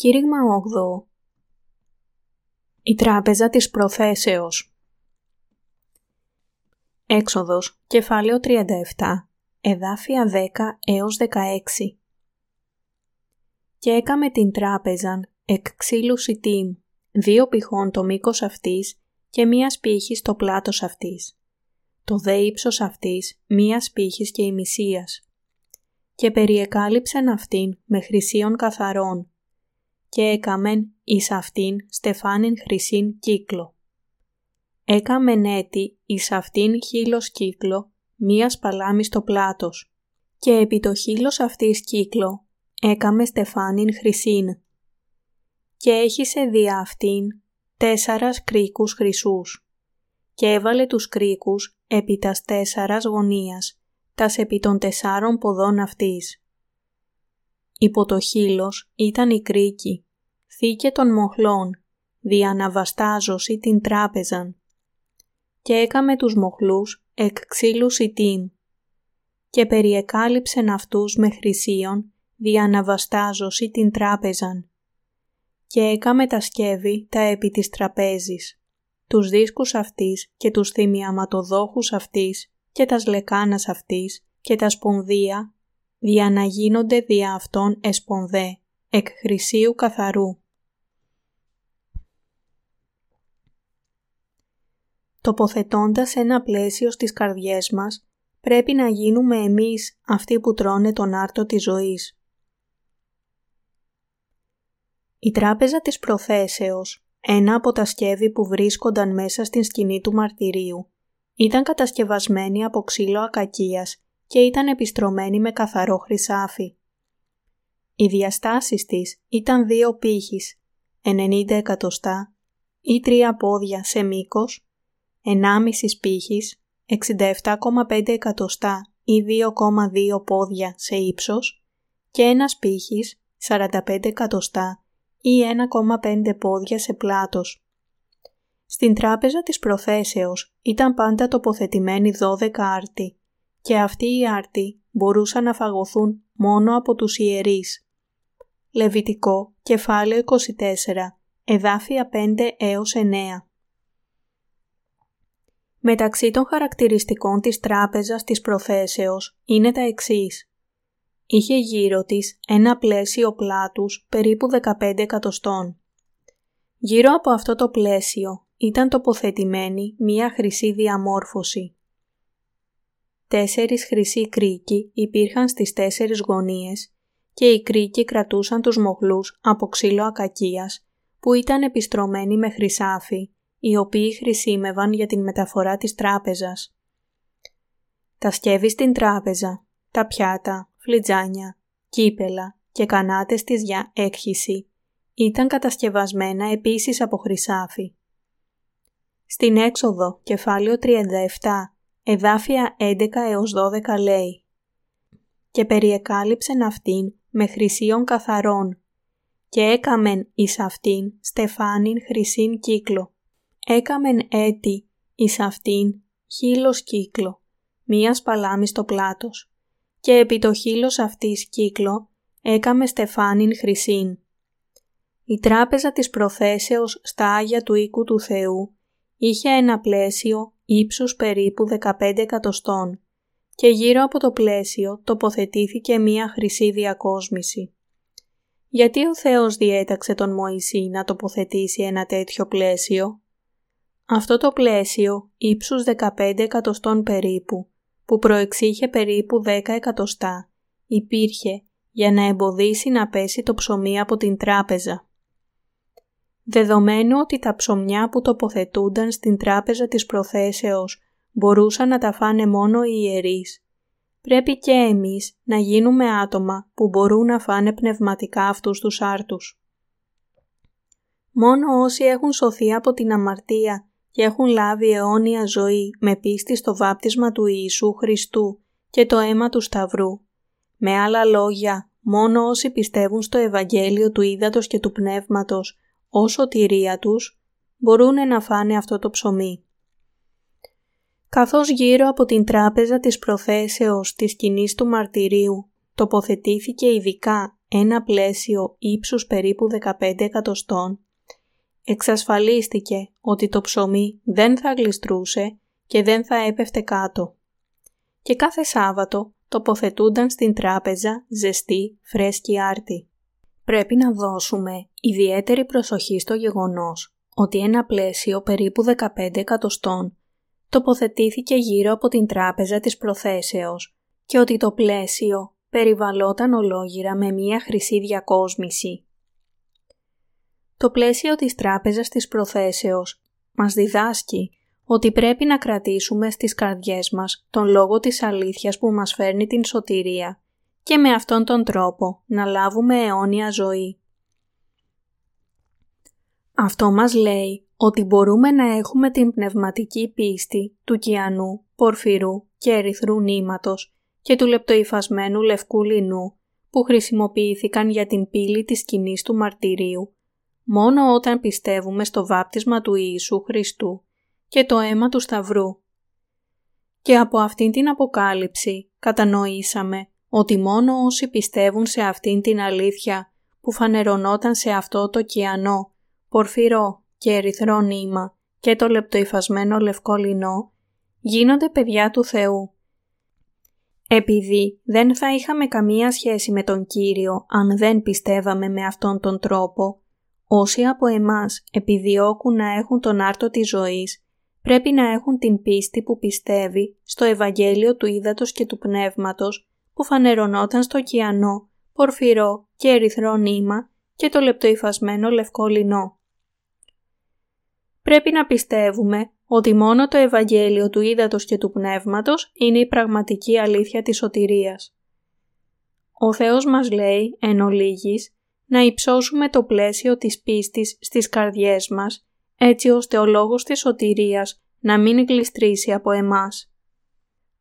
Κήρυγμα 8. Η τράπεζα της προθέσεως. Έξοδος, κεφάλαιο 37, εδάφια 10 έως 16. Και έκαμε την τράπεζαν εκ ξύλου σιτήμ, δύο πηχών το μήκος αυτής και μίας σπίχη στο πλάτος αυτής. Το δε ύψος αυτής μίας σπίχης και ημισίας. Και περιεκάλυψεν αυτήν με χρυσίων καθαρών και έκαμεν εις αυτήν στεφάνιν χρυσήν κύκλο. Έκαμεν έτη εις αυτήν χείλος κύκλο, μίας παλάμης στο πλάτος, και επί το χείλος αυτής κύκλο έκαμε στεφάνιν χρυσήν. Και έχισε δια αυτήν τέσσαρας κρίκους χρυσούς, και έβαλε τους κρίκους επί τας τέσσαρας γωνίας, τας επί των τεσσάρων ποδών αυτής. Υπό το χείλος ήταν η κρίκη, θήκε των μοχλών, διαναβαστάζωση την τράπεζαν. Και έκαμε τους μοχλούς εκ ξύλους σιτήμ και περιεκάλυψεν αυτούς με χρυσίων διαναβαστάζωση την τράπεζαν. Και έκαμε τα σκεύη τα επί της τραπέζης, τους δίσκους αυτής και τους θυμιαματοδόχους αυτής και τας λεκάνας αυτής και τας σπονδία δια να γίνονται δια αυτών εσπονδέ, εκ χρυσίου καθαρού. Τοποθετώντας ένα πλαίσιο στις καρδιές μας, πρέπει να γίνουμε εμείς αυτοί που τρώνε τον άρτο της ζωής. Η τράπεζα της προθέσεως, ένα από τα σκεύη που βρίσκονταν μέσα στην σκηνή του μαρτυρίου, ήταν κατασκευασμένη από ξύλο ακακίας και ήταν επιστρωμένη με καθαρό χρυσάφι. Οι διαστάσεις της ήταν δύο πύχης, 90 εκατοστά ή τρία πόδια σε μήκος, 1,5 πύχης, 67,5 εκατοστά ή 2,2 πόδια σε ύψος και ένας πύχης, 45 εκατοστά ή 1,5 πόδια σε πλάτος. Στην τράπεζα της προθέσεως ήταν πάντα τοποθετημένοι 12 άρτοι και αυτοί οι άρτοι μπορούσαν να φαγωθούν μόνο από τους ιερείς. Λεβιτικό, κεφάλαιο 24, εδάφια 5 έως 9. Μεταξύ των χαρακτηριστικών της τράπεζας της προθέσεως είναι τα εξής. Είχε γύρω της ένα πλαίσιο πλάτους περίπου 15 εκατοστών. Γύρω από αυτό το πλαίσιο ήταν τοποθετημένη μία χρυσή διαμόρφωση. Τέσσερις χρυσοί κρίκοι υπήρχαν στις τέσσερις γωνίες και οι κρίκοι κρατούσαν τους μοχλούς από ξύλο ακακίας που ήταν επιστρωμένοι με χρυσάφι, οι οποίοι χρησιμεύαν για την μεταφορά της τράπεζας. Τα σκεύη στην τράπεζα, τα πιάτα, φλιτζάνια, κύπελα και κανάτες της για έκχυση ήταν κατασκευασμένα επίσης από χρυσάφι. Στην έξοδο, κεφάλαιο 37, εδάφια 11 έως 12 λέει «Και περιεκάλυψεν αυτήν με χρυσίων καθαρών και έκαμεν εις αυτήν στεφάνιν χρυσήν κύκλο. Έκαμεν έτη εις αυτήν χείλος κύκλο, μίας σπαλάμη στο πλάτος και επί το χείλος αυτής κύκλο έκαμε στεφάνιν χρυσήν. Η τράπεζα της προθέσεως στα Άγια του οίκου του Θεού είχε ένα πλαίσιο ύψους περίπου 15 εκατοστών και γύρω από το πλαίσιο τοποθετήθηκε μία χρυσή διακόσμηση. Γιατί ο Θεός διέταξε τον Μωυσή να τοποθετήσει ένα τέτοιο πλαίσιο; Αυτό το πλαίσιο ύψους 15 εκατοστών περίπου, που προεξήχε περίπου 10 εκατοστά, υπήρχε για να εμποδίσει να πέσει το ψωμί από την τράπεζα. Δεδομένου ότι τα ψωμιά που τοποθετούνταν στην τράπεζα της προθέσεως μπορούσαν να τα φάνε μόνο οι ιερείς, πρέπει και εμείς να γίνουμε άτομα που μπορούν να φάνε πνευματικά αυτούς τους άρτους. Μόνο όσοι έχουν σωθεί από την αμαρτία και έχουν λάβει αιώνια ζωή με πίστη στο βάπτισμα του Ιησού Χριστού και το αίμα του Σταυρού. Με άλλα λόγια, μόνο όσοι πιστεύουν στο Ευαγγέλιο του Ήδατος και του Πνεύματος ως σωτηρία τους, μπορούν να φάνε αυτό το ψωμί. Καθώς γύρω από την τράπεζα της προθέσεως της σκηνής του μαρτυρίου τοποθετήθηκε ειδικά ένα πλαίσιο ύψους περίπου 15 εκατοστών, εξασφαλίστηκε ότι το ψωμί δεν θα γλιστρούσε και δεν θα έπεφτε κάτω. Και κάθε Σάββατο τοποθετούνταν στην τράπεζα ζεστή, φρέσκη άρτη. Πρέπει να δώσουμε ιδιαίτερη προσοχή στο γεγονός ότι ένα πλαίσιο περίπου 15 εκατοστών τοποθετήθηκε γύρω από την τράπεζα της προθέσεως και ότι το πλαίσιο περιβαλλόταν ολόγυρα με μία χρυσή διακόσμηση. Το πλαίσιο της τράπεζας της προθέσεως μας διδάσκει ότι πρέπει να κρατήσουμε στις καρδιές μας τον λόγο της αλήθειας που μας φέρνει την σωτηρία και με αυτόν τον τρόπο να λάβουμε αιώνια ζωή. Αυτό μας λέει ότι μπορούμε να έχουμε την πνευματική πίστη του κιανού, πορφυρού και ερυθρού νήματος και του λεπτοϊφασμένου λευκού λινού που χρησιμοποιήθηκαν για την πύλη της σκηνής του μαρτυρίου μόνο όταν πιστεύουμε στο βάπτισμα του Ιησού Χριστού και το αίμα του Σταυρού. Και από αυτήν την αποκάλυψη κατανοήσαμε ότι μόνο όσοι πιστεύουν σε αυτήν την αλήθεια που φανερωνόταν σε αυτό το κιανό, πορφυρό και ερυθρό νήμα και το λεπτοϊφασμένο λευκό λινό, γίνονται παιδιά του Θεού. Επειδή δεν θα είχαμε καμία σχέση με τον Κύριο αν δεν πιστεύαμε με αυτόν τον τρόπο, όσοι από εμάς επιδιώκουν να έχουν τον άρτο της ζωής, πρέπει να έχουν την πίστη που πιστεύει στο Ευαγγέλιο του Ήδατος και του Πνεύματος που φανερωνόταν στο κιανό, πορφυρό και ερυθρό νήμα και το λεπτοϊφασμένο λευκό λινό. Πρέπει να πιστεύουμε ότι μόνο το Ευαγγέλιο του Ήδατος και του Πνεύματος είναι η πραγματική αλήθεια της σωτηρίας. Ο Θεός μας λέει, εν ολίγης, να υψώσουμε το πλαίσιο της πίστης στις καρδιές μας, έτσι ώστε ο λόγος της σωτηρίας να μην γλιστρήσει από εμάς.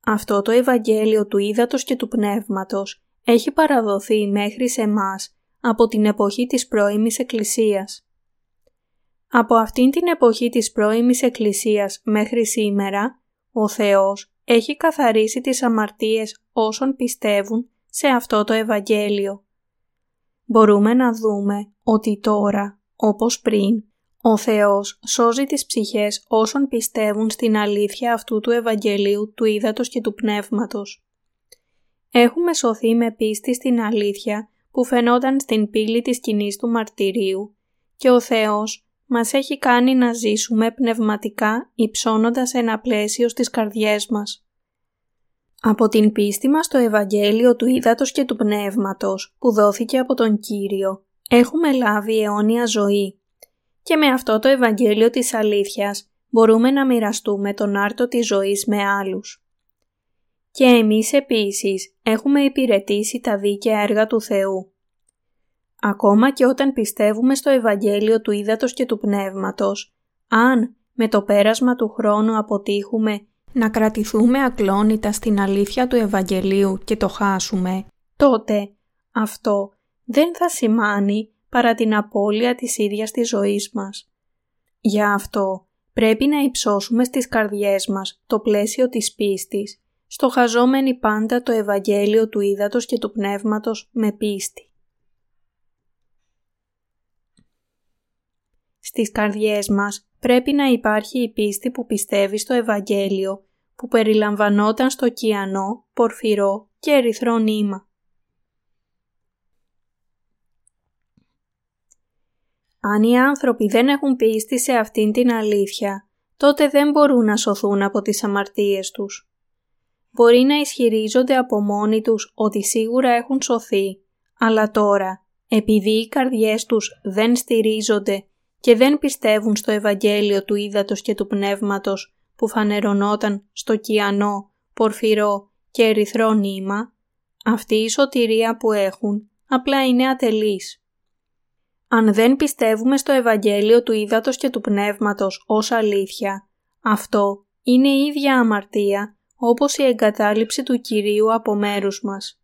Αυτό το Ευαγγέλιο του Ήδατος και του Πνεύματος έχει παραδοθεί μέχρι σε μας από την εποχή της πρώιμης Εκκλησίας. Από αυτήν την εποχή της πρώιμης Εκκλησίας μέχρι σήμερα, ο Θεός έχει καθαρίσει τις αμαρτίες όσων πιστεύουν σε αυτό το Ευαγγέλιο. Μπορούμε να δούμε ότι τώρα, όπως πριν, ο Θεός σώζει τις ψυχές όσων πιστεύουν στην αλήθεια αυτού του Ευαγγελίου του Ήδατος και του Πνεύματος. Έχουμε σωθεί με πίστη στην αλήθεια που φαινόταν στην πύλη της κοινής του μαρτυρίου και ο Θεός μας έχει κάνει να ζήσουμε πνευματικά υψώνοντας ένα πλαίσιο στις καρδιές μας. Από την πίστη μας στο Ευαγγέλιο του Ήδατος και του Πνεύματος που δόθηκε από τον Κύριο, έχουμε λάβει αιώνια ζωή και με αυτό το Ευαγγέλιο της αλήθειας μπορούμε να μοιραστούμε τον άρτο της ζωής με άλλους. Και εμείς επίσης έχουμε υπηρετήσει τα δίκαια έργα του Θεού. Ακόμα και όταν πιστεύουμε στο Ευαγγέλιο του Ήδατος και του Πνεύματος, αν με το πέρασμα του χρόνου αποτύχουμε να κρατηθούμε ακλόνητα στην αλήθεια του Ευαγγελίου και το χάσουμε, τότε αυτό δεν θα σημάνει παρά την απώλεια της ίδιας της ζωής μας. Γι' αυτό πρέπει να υψώσουμε στις καρδιές μας το πλαίσιο της πίστης, στο χαζόμενοι πάντα το Ευαγγέλιο του Ήδατος και του Πνεύματος με πίστη. Στις καρδιές μας πρέπει να υπάρχει η πίστη που πιστεύει στο Ευαγγέλιο που περιλαμβανόταν στο κιανό, πορφυρό και ερυθρό νήμα. Αν οι άνθρωποι δεν έχουν πίστη σε αυτήν την αλήθεια, τότε δεν μπορούν να σωθούν από τις αμαρτίες τους. Μπορεί να ισχυρίζονται από μόνοι τους ότι σίγουρα έχουν σωθεί, αλλά τώρα, επειδή οι καρδιές τους δεν στηρίζονται και δεν πιστεύουν στο Ευαγγέλιο του Ήδατος και του Πνεύματος που φανερωνόταν στο κιανό, πορφυρό και ερυθρό νήμα, αυτή η σωτηρία που έχουν απλά είναι ατελής. Αν δεν πιστεύουμε στο Ευαγγέλιο του Ήδατος και του Πνεύματος ως αλήθεια, αυτό είναι η ίδια αμαρτία όπως η εγκατάλειψη του Κυρίου από μέρους μας.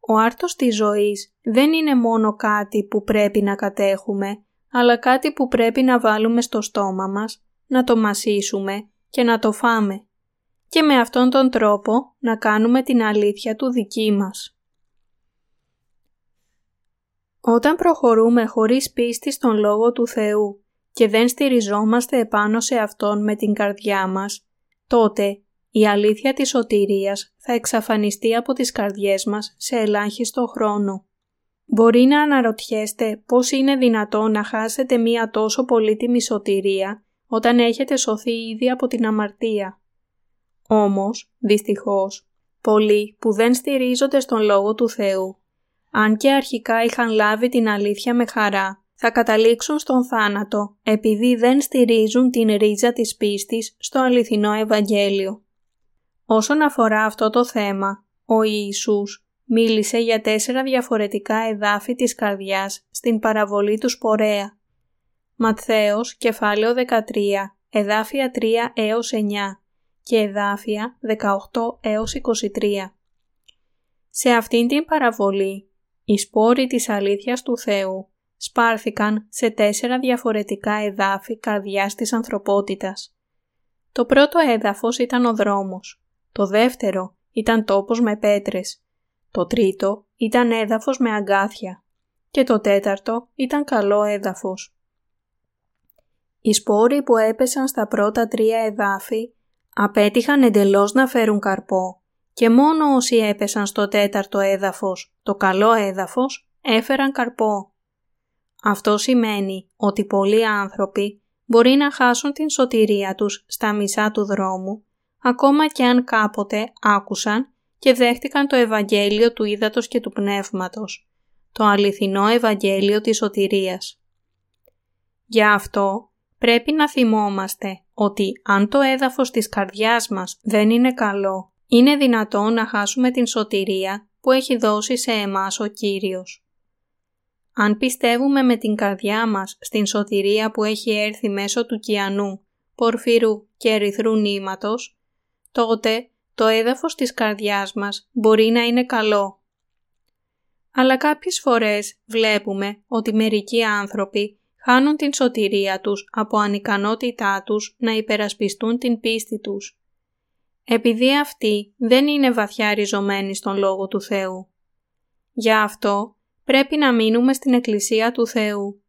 Ο άρτος της ζωής δεν είναι μόνο κάτι που πρέπει να κατέχουμε, αλλά κάτι που πρέπει να βάλουμε στο στόμα μας, να το μασίσουμε και να το φάμε και με αυτόν τον τρόπο να κάνουμε την αλήθεια του δική μας. Όταν προχωρούμε χωρίς πίστη στον Λόγο του Θεού και δεν στηριζόμαστε επάνω σε Αυτόν με την καρδιά μας, τότε η αλήθεια της σωτηρίας θα εξαφανιστεί από τις καρδιές μας σε ελάχιστο χρόνο. Μπορεί να αναρωτιέστε πώς είναι δυνατό να χάσετε μία τόσο πολύτιμη σωτηρία όταν έχετε σωθεί ήδη από την αμαρτία. Όμως, δυστυχώς, πολλοί που δεν στηρίζονται στον Λόγο του Θεού, αν και αρχικά είχαν λάβει την αλήθεια με χαρά, θα καταλήξουν στον θάνατο επειδή δεν στηρίζουν την ρίζα της πίστης στο αληθινό Ευαγγέλιο. Όσον αφορά αυτό το θέμα, ο Ιησούς μίλησε για τέσσερα διαφορετικά εδάφη της καρδιάς στην παραβολή του Σπορέα. Ματθαίος, κεφάλαιο 13, εδάφια 3 έως 9 και εδάφια 18 έως 23. Σε αυτήν την παραβολή, οι σπόροι της αλήθειας του Θεού σπάρθηκαν σε τέσσερα διαφορετικά εδάφη καρδιάς της ανθρωπότητας. Το πρώτο έδαφος ήταν ο δρόμος, το δεύτερο ήταν τόπος με πέτρες, το τρίτο ήταν έδαφος με αγκάθια και το τέταρτο ήταν καλό έδαφος. Οι σπόροι που έπεσαν στα πρώτα τρία εδάφη απέτυχαν εντελώς να φέρουν καρπό και μόνο όσοι έπεσαν στο τέταρτο έδαφος, το καλό έδαφος, έφεραν καρπό. Αυτό σημαίνει ότι πολλοί άνθρωποι μπορεί να χάσουν την σωτηρία τους στα μισά του δρόμου, ακόμα και αν κάποτε άκουσαν και δέχτηκαν το Ευαγγέλιο του Ήδατος και του Πνεύματος, το αληθινό Ευαγγέλιο της σωτηρίας. Γι' αυτό πρέπει να θυμόμαστε ότι αν το έδαφος της καρδιάς μας δεν είναι καλό, είναι δυνατό να χάσουμε την σωτηρία που έχει δώσει σε εμάς ο Κύριος. Αν πιστεύουμε με την καρδιά μας στην σωτηρία που έχει έρθει μέσω του κιανού, πορφυρού και ερυθρού νήματος, τότε το έδαφος της καρδιάς μας μπορεί να είναι καλό. Αλλά κάποιες φορές βλέπουμε ότι μερικοί άνθρωποι χάνουν την σωτηρία τους από ανικανότητά τους να υπερασπιστούν την πίστη τους. Επειδή αυτοί δεν είναι βαθιά ριζωμένοι στον Λόγο του Θεού. Γι' αυτό πρέπει να μείνουμε στην Εκκλησία του Θεού,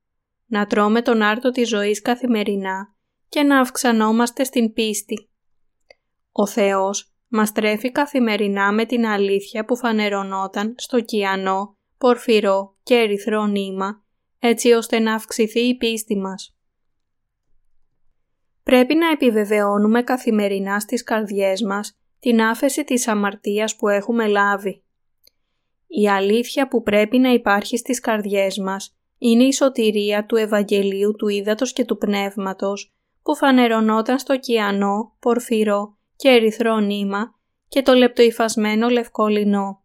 να τρώμε τον άρτο της ζωής καθημερινά και να αυξανόμαστε στην πίστη. Ο Θεός μας τρέφει καθημερινά με την αλήθεια που φανερωνόταν στο κιανό, πορφυρό και ερυθρό νήμα, έτσι ώστε να αυξηθεί η πίστη μας. Πρέπει να επιβεβαιώνουμε καθημερινά στις καρδιές μας την άφεση της αμαρτίας που έχουμε λάβει. Η αλήθεια που πρέπει να υπάρχει στις καρδιές μας είναι η σωτηρία του Ευαγγελίου του Ήδατος και του Πνεύματος που φανερωνόταν στο κιανό, πορφυρό και ερυθρό νήμα και το λεπτοϊφασμένο λευκό λινό.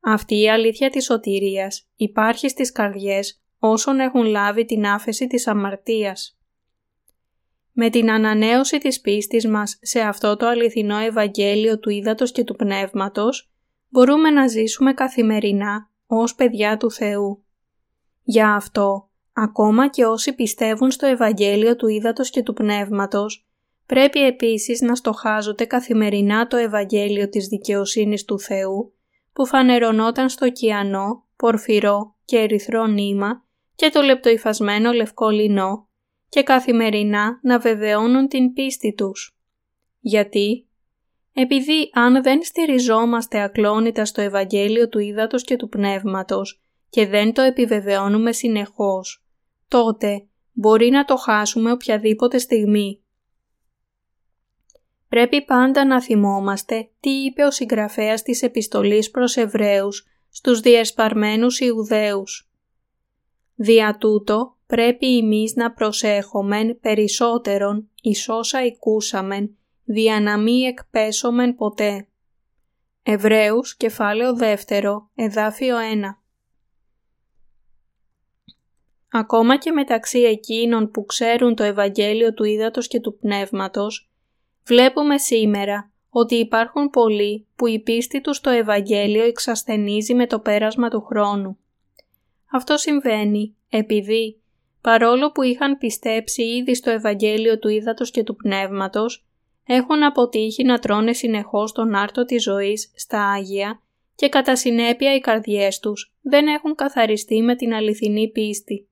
Αυτή η αλήθεια της σωτηρίας υπάρχει στις καρδιές όσων έχουν λάβει την άφεση της αμαρτίας. Με την ανανέωση της πίστης μας σε αυτό το αληθινό Ευαγγέλιο του Ήδατος και του Πνεύματος, μπορούμε να ζήσουμε καθημερινά ως παιδιά του Θεού. Για αυτό, ακόμα και όσοι πιστεύουν στο Ευαγγέλιο του Ήδατος και του Πνεύματος, πρέπει επίσης να στοχάζονται καθημερινά το Ευαγγέλιο της δικαιοσύνης του Θεού, που φανερωνόταν στο κιανό, πορφυρό και ερυθρό νήμα και το λεπτοϊφασμένο λευκό λινό και καθημερινά να βεβαιώνουν την πίστη τους. Γιατί; Επειδή αν δεν στηριζόμαστε ακλόνητα στο Ευαγγέλιο του Ήδατος και του Πνεύματος και δεν το επιβεβαιώνουμε συνεχώς, τότε μπορεί να το χάσουμε οποιαδήποτε στιγμή. Πρέπει πάντα να θυμόμαστε τι είπε ο συγγραφέας της επιστολής προς Εβραίους στους διεσπαρμένους Ιουδαίους. Δια τούτο πρέπει εμείς να προσέχομεν περισσότερον εις όσα οικούσαμεν, δια να μη εκπέσομεν ποτέ. Εβραίους, κεφάλαιο δεύτερο, εδάφιο 1 Ακόμα και μεταξύ εκείνων που ξέρουν το Ευαγγέλιο του Ήδατος και του Πνεύματος, βλέπουμε σήμερα ότι υπάρχουν πολλοί που η πίστη τους στο Ευαγγέλιο εξασθενίζει με το πέρασμα του χρόνου. Αυτό συμβαίνει επειδή, παρόλο που είχαν πιστέψει ήδη στο Ευαγγέλιο του Ήδατος και του Πνεύματος, έχουν αποτύχει να τρώνε συνεχώς τον άρτο της ζωής στα Άγια και κατά συνέπεια οι καρδιές τους δεν έχουν καθαριστεί με την αληθινή πίστη.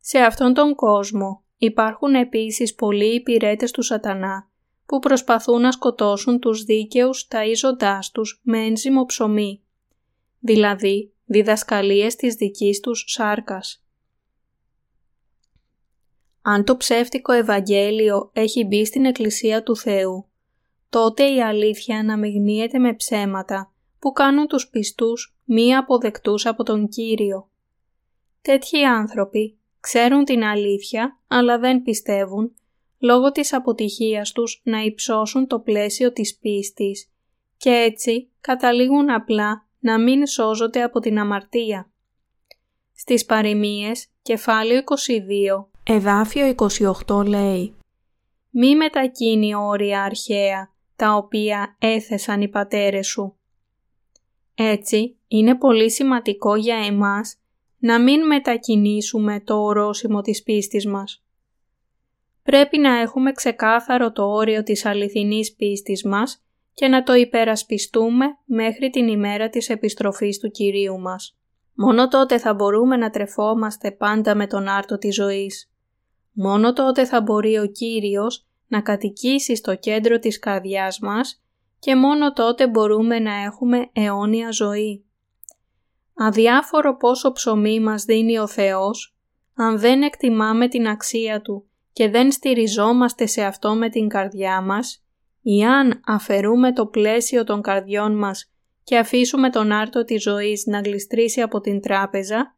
Σε αυτόν τον κόσμο υπάρχουν επίσης πολλοί υπηρέτες του σατανά που προσπαθούν να σκοτώσουν τους δίκαιους ταΐζοντάς τους με ένζυμο ψωμί, δηλαδή διδασκαλίες της δικής τους σάρκας. Αν το ψεύτικο Ευαγγέλιο έχει μπει στην Εκκλησία του Θεού, τότε η αλήθεια αναμειγνύεται με ψέματα που κάνουν τους πιστούς μη αποδεκτούς από τον Κύριο. Τέτοιοι άνθρωποι ξέρουν την αλήθεια αλλά δεν πιστεύουν λόγω της αποτυχίας τους να υψώσουν το πλαίσιο της πίστης και έτσι καταλήγουν απλά να μην σώζονται από την αμαρτία. Στις παροιμίες, κεφάλαιο 22, εδάφιο 28 λέει «Μη μετακίνει όρια αρχαία, τα οποία έθεσαν οι πατέρες σου». Έτσι, είναι πολύ σημαντικό για εμάς να μην μετακινήσουμε το ορόσημο της πίστης μας. Πρέπει να έχουμε ξεκάθαρο το όριο της αληθινής πίστης μας και να το υπερασπιστούμε μέχρι την ημέρα της επιστροφής του Κυρίου μας. Μόνο τότε θα μπορούμε να τρεφόμαστε πάντα με τον άρτο της ζωής. Μόνο τότε θα μπορεί ο Κύριος να κατοικήσει στο κέντρο της καρδιάς μας και μόνο τότε μπορούμε να έχουμε αιώνια ζωή. Αδιάφορο πόσο ψωμί μας δίνει ο Θεός, αν δεν εκτιμάμε την αξία Του και δεν στηριζόμαστε σε αυτό με την καρδιά μας, ή αν αφαιρούμε το πλαίσιο των καρδιών μας και αφήσουμε τον άρτο της ζωής να γλιστρήσει από την τράπεζα,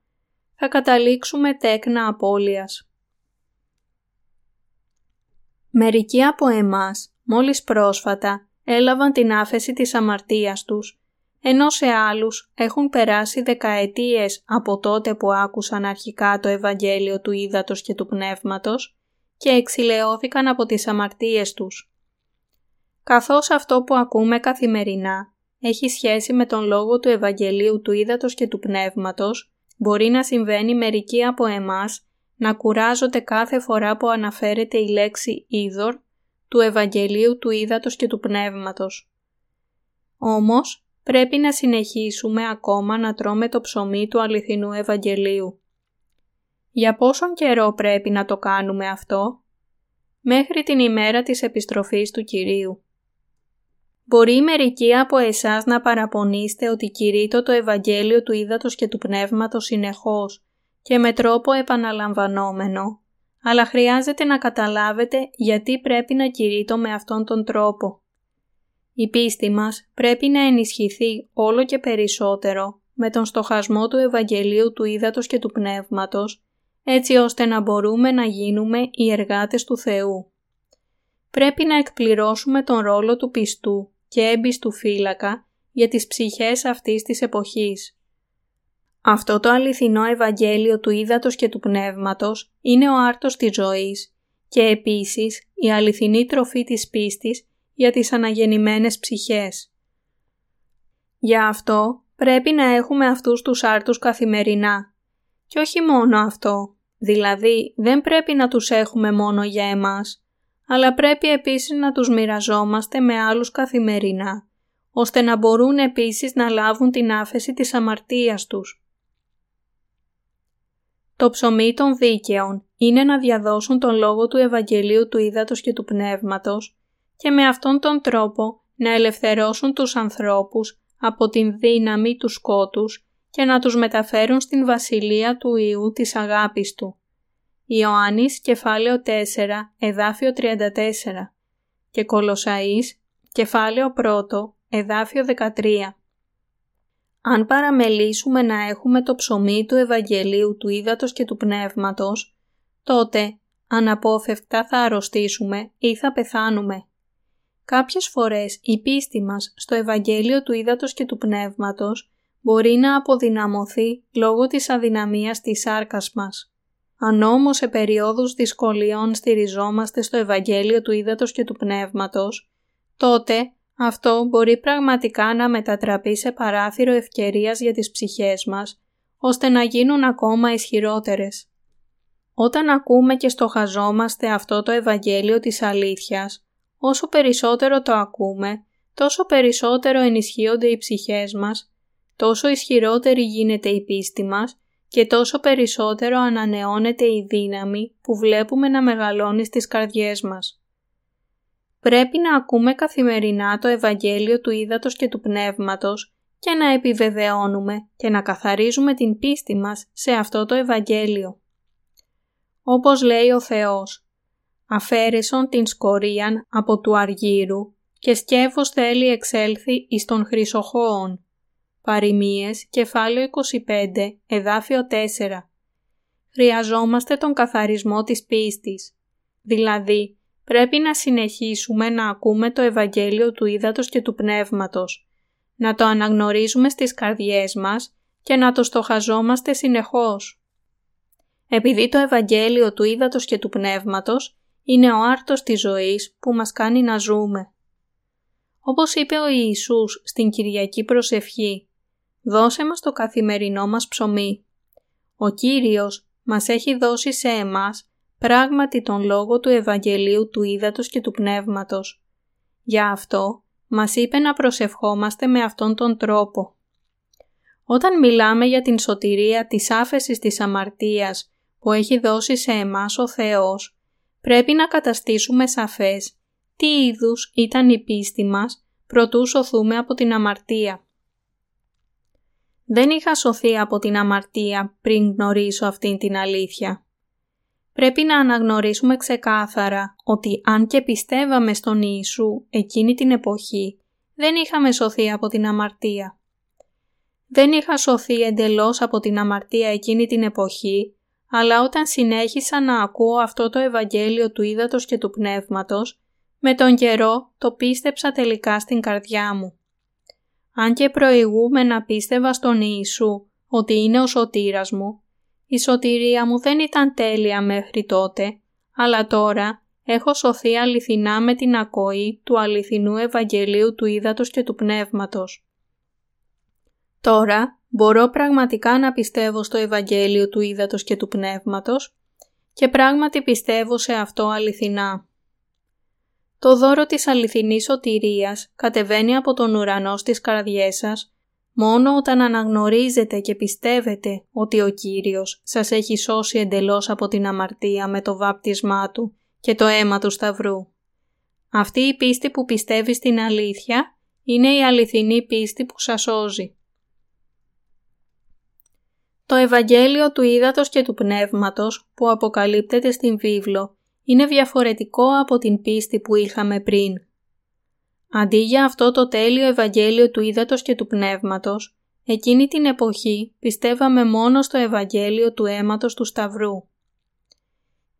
θα καταλήξουμε τέκνα απώλειας. Μερικοί από εμάς, μόλις πρόσφατα, έλαβαν την άφεση της αμαρτίας τους, ενώ σε άλλους έχουν περάσει δεκαετίες από τότε που άκουσαν αρχικά το Ευαγγέλιο του Ήδατος και του Πνεύματος και εξηλαιώθηκαν από τις αμαρτίες τους. Καθώς αυτό που ακούμε καθημερινά έχει σχέση με τον λόγο του Ευαγγελίου του Ήδατος και του Πνεύματος, μπορεί να συμβαίνει μερικοί από εμάς να κουράζονται κάθε φορά που αναφέρεται η λέξη «είδωρ» του Ευαγγελίου του Ήδατος και του Πνεύματος. Όμως, πρέπει να συνεχίσουμε ακόμα να τρώμε το ψωμί του αληθινού Ευαγγελίου. Για πόσον καιρό πρέπει να το κάνουμε αυτό; Μέχρι την ημέρα της επιστροφής του Κυρίου. Μπορεί μερικοί από εσάς να παραπονείστε ότι κηρύττω το Ευαγγέλιο του Ήδατος και του Πνεύματος συνεχώς και με τρόπο επαναλαμβανόμενο, αλλά χρειάζεται να καταλάβετε γιατί πρέπει να κηρύττω με αυτόν τον τρόπο. Η πίστη μας πρέπει να ενισχυθεί όλο και περισσότερο με τον στοχασμό του Ευαγγελίου του Ήδατος και του Πνεύματος, έτσι ώστε να μπορούμε να γίνουμε οι εργάτες του Θεού. Πρέπει να εκπληρώσουμε τον ρόλο του πιστού και έμπιστου φύλακα για τις ψυχές αυτής της εποχής. Αυτό το αληθινό Ευαγγέλιο του Ήδατος και του Πνεύματος είναι ο άρτος της ζωής και επίσης η αληθινή τροφή της πίστης για τις αναγεννημένες ψυχές. Γι' αυτό πρέπει να έχουμε αυτούς τους άρτους καθημερινά. Και όχι μόνο αυτό, δηλαδή δεν πρέπει να τους έχουμε μόνο για εμάς, αλλά πρέπει επίσης να τους μοιραζόμαστε με άλλους καθημερινά, ώστε να μπορούν επίσης να λάβουν την άφεση της αμαρτίας τους. Το ψωμί των δίκαιων είναι να διαδώσουν τον λόγο του Ευαγγελίου του Ήδατος και του Πνεύματος και με αυτόν τον τρόπο να ελευθερώσουν τους ανθρώπους από την δύναμη του σκότους και να τους μεταφέρουν στην βασιλεία του Ιού της αγάπης Του. Ιωάννης κεφάλαιο 4 εδάφιο 34 και Κολοσαΐς κεφάλαιο 1 εδάφιο 13. Αν παραμελήσουμε να έχουμε το ψωμί του Ευαγγελίου του Ήδατος και του Πνεύματος, τότε αναπόφευκτα θα αρρωστήσουμε ή θα πεθάνουμε. Κάποιες φορές η πίστη μας στο Ευαγγέλιο του Ήδατος και του Πνεύματος μπορεί να αποδυναμωθεί λόγω της αδυναμίας της σάρκας μας. Αν όμως σε περιόδους δυσκολιών στηριζόμαστε στο Ευαγγέλιο του Ήδατος και του Πνεύματος, τότε αυτό μπορεί πραγματικά να μετατραπεί σε παράθυρο ευκαιρίας για τις ψυχές μας, ώστε να γίνουν ακόμα ισχυρότερες. Όταν ακούμε και στοχαζόμαστε αυτό το Ευαγγέλιο της αλήθειας, όσο περισσότερο το ακούμε, τόσο περισσότερο ενισχύονται οι ψυχές μας, τόσο ισχυρότερη γίνεται η πίστη μας και τόσο περισσότερο ανανεώνεται η δύναμη που βλέπουμε να μεγαλώνει στις καρδιές μας. Πρέπει να ακούμε καθημερινά το Ευαγγέλιο του Ήδατος και του Πνεύματος και να επιβεβαιώνουμε και να καθαρίζουμε την πίστη μας σε αυτό το Ευαγγέλιο. Όπως λέει ο Θεός, αφαίρεσον την σκορίαν από του αργύρου και σκέφος θέλει εξέλθει εις των χρυσοχώων. Παριμίες, κεφάλαιο 25, εδάφιο 4. Χρειαζόμαστε τον καθαρισμό της πίστης. Δηλαδή, πρέπει να συνεχίσουμε να ακούμε το Ευαγγέλιο του Ήδατος και του Πνεύματος, να το αναγνωρίζουμε στις καρδιές μας και να το στοχαζόμαστε συνεχώς. Επειδή το Ευαγγέλιο του Ήδατος και του Πνεύματος είναι ο άρτος της ζωής που μας κάνει να ζούμε. Όπως είπε ο Ιησούς στην Κυριακή Προσευχή, «Δώσε μας το καθημερινό μας ψωμί». Ο Κύριος μας έχει δώσει σε εμάς πράγματι τον λόγο του Ευαγγελίου του Ήδατος και του Πνεύματος. Γι' αυτό μας είπε να προσευχόμαστε με αυτόν τον τρόπο. Όταν μιλάμε για την σωτηρία της άφεσης της αμαρτίας που έχει δώσει σε εμάς ο Θεός, πρέπει να καταστήσουμε σαφές τι είδους ήταν η πίστη μας προτού σωθούμε από την αμαρτία. Δεν είχα σωθεί από την αμαρτία πριν γνωρίσω αυτήν την αλήθεια. Πρέπει να αναγνωρίσουμε ξεκάθαρα ότι αν και πιστεύαμε στον Ιησού εκείνη την εποχή, δεν είχαμε σωθεί από την αμαρτία. Δεν είχα σωθεί εντελώς από την αμαρτία εκείνη την εποχή, αλλά όταν συνέχισα να ακούω αυτό το Ευαγγέλιο του Ήδατος και του Πνεύματος, με τον καιρό το πίστεψα τελικά στην καρδιά μου. Αν και προηγούμε να πίστευα στον Ιησού ότι είναι ο σωτήρας μου, η σωτηρία μου δεν ήταν τέλεια μέχρι τότε, αλλά τώρα έχω σωθεί αληθινά με την ακοή του αληθινού Ευαγγελίου του Ήδατος και του Πνεύματος. Τώρα μπορώ πραγματικά να πιστεύω στο Ευαγγέλιο του Ήδατος και του Πνεύματος και πράγματι πιστεύω σε αυτό αληθινά. Το δώρο της αληθινής σωτηρίας κατεβαίνει από τον ουρανό στις καρδιές σας μόνο όταν αναγνωρίζετε και πιστεύετε ότι ο Κύριος σας έχει σώσει εντελώς από την αμαρτία με το βάπτισμά Του και το αίμα του Σταυρού. Αυτή η πίστη που πιστεύει στην αλήθεια είναι η αληθινή πίστη που σας σώζει. Το Ευαγγέλιο του Ήδατος και του Πνεύματος που αποκαλύπτεται στην βίβλο είναι διαφορετικό από την πίστη που είχαμε πριν. Αντί για αυτό το τέλειο Ευαγγέλιο του Ήδατος και του Πνεύματος, εκείνη την εποχή πιστεύαμε μόνο στο Ευαγγέλιο του αίματος του Σταυρού.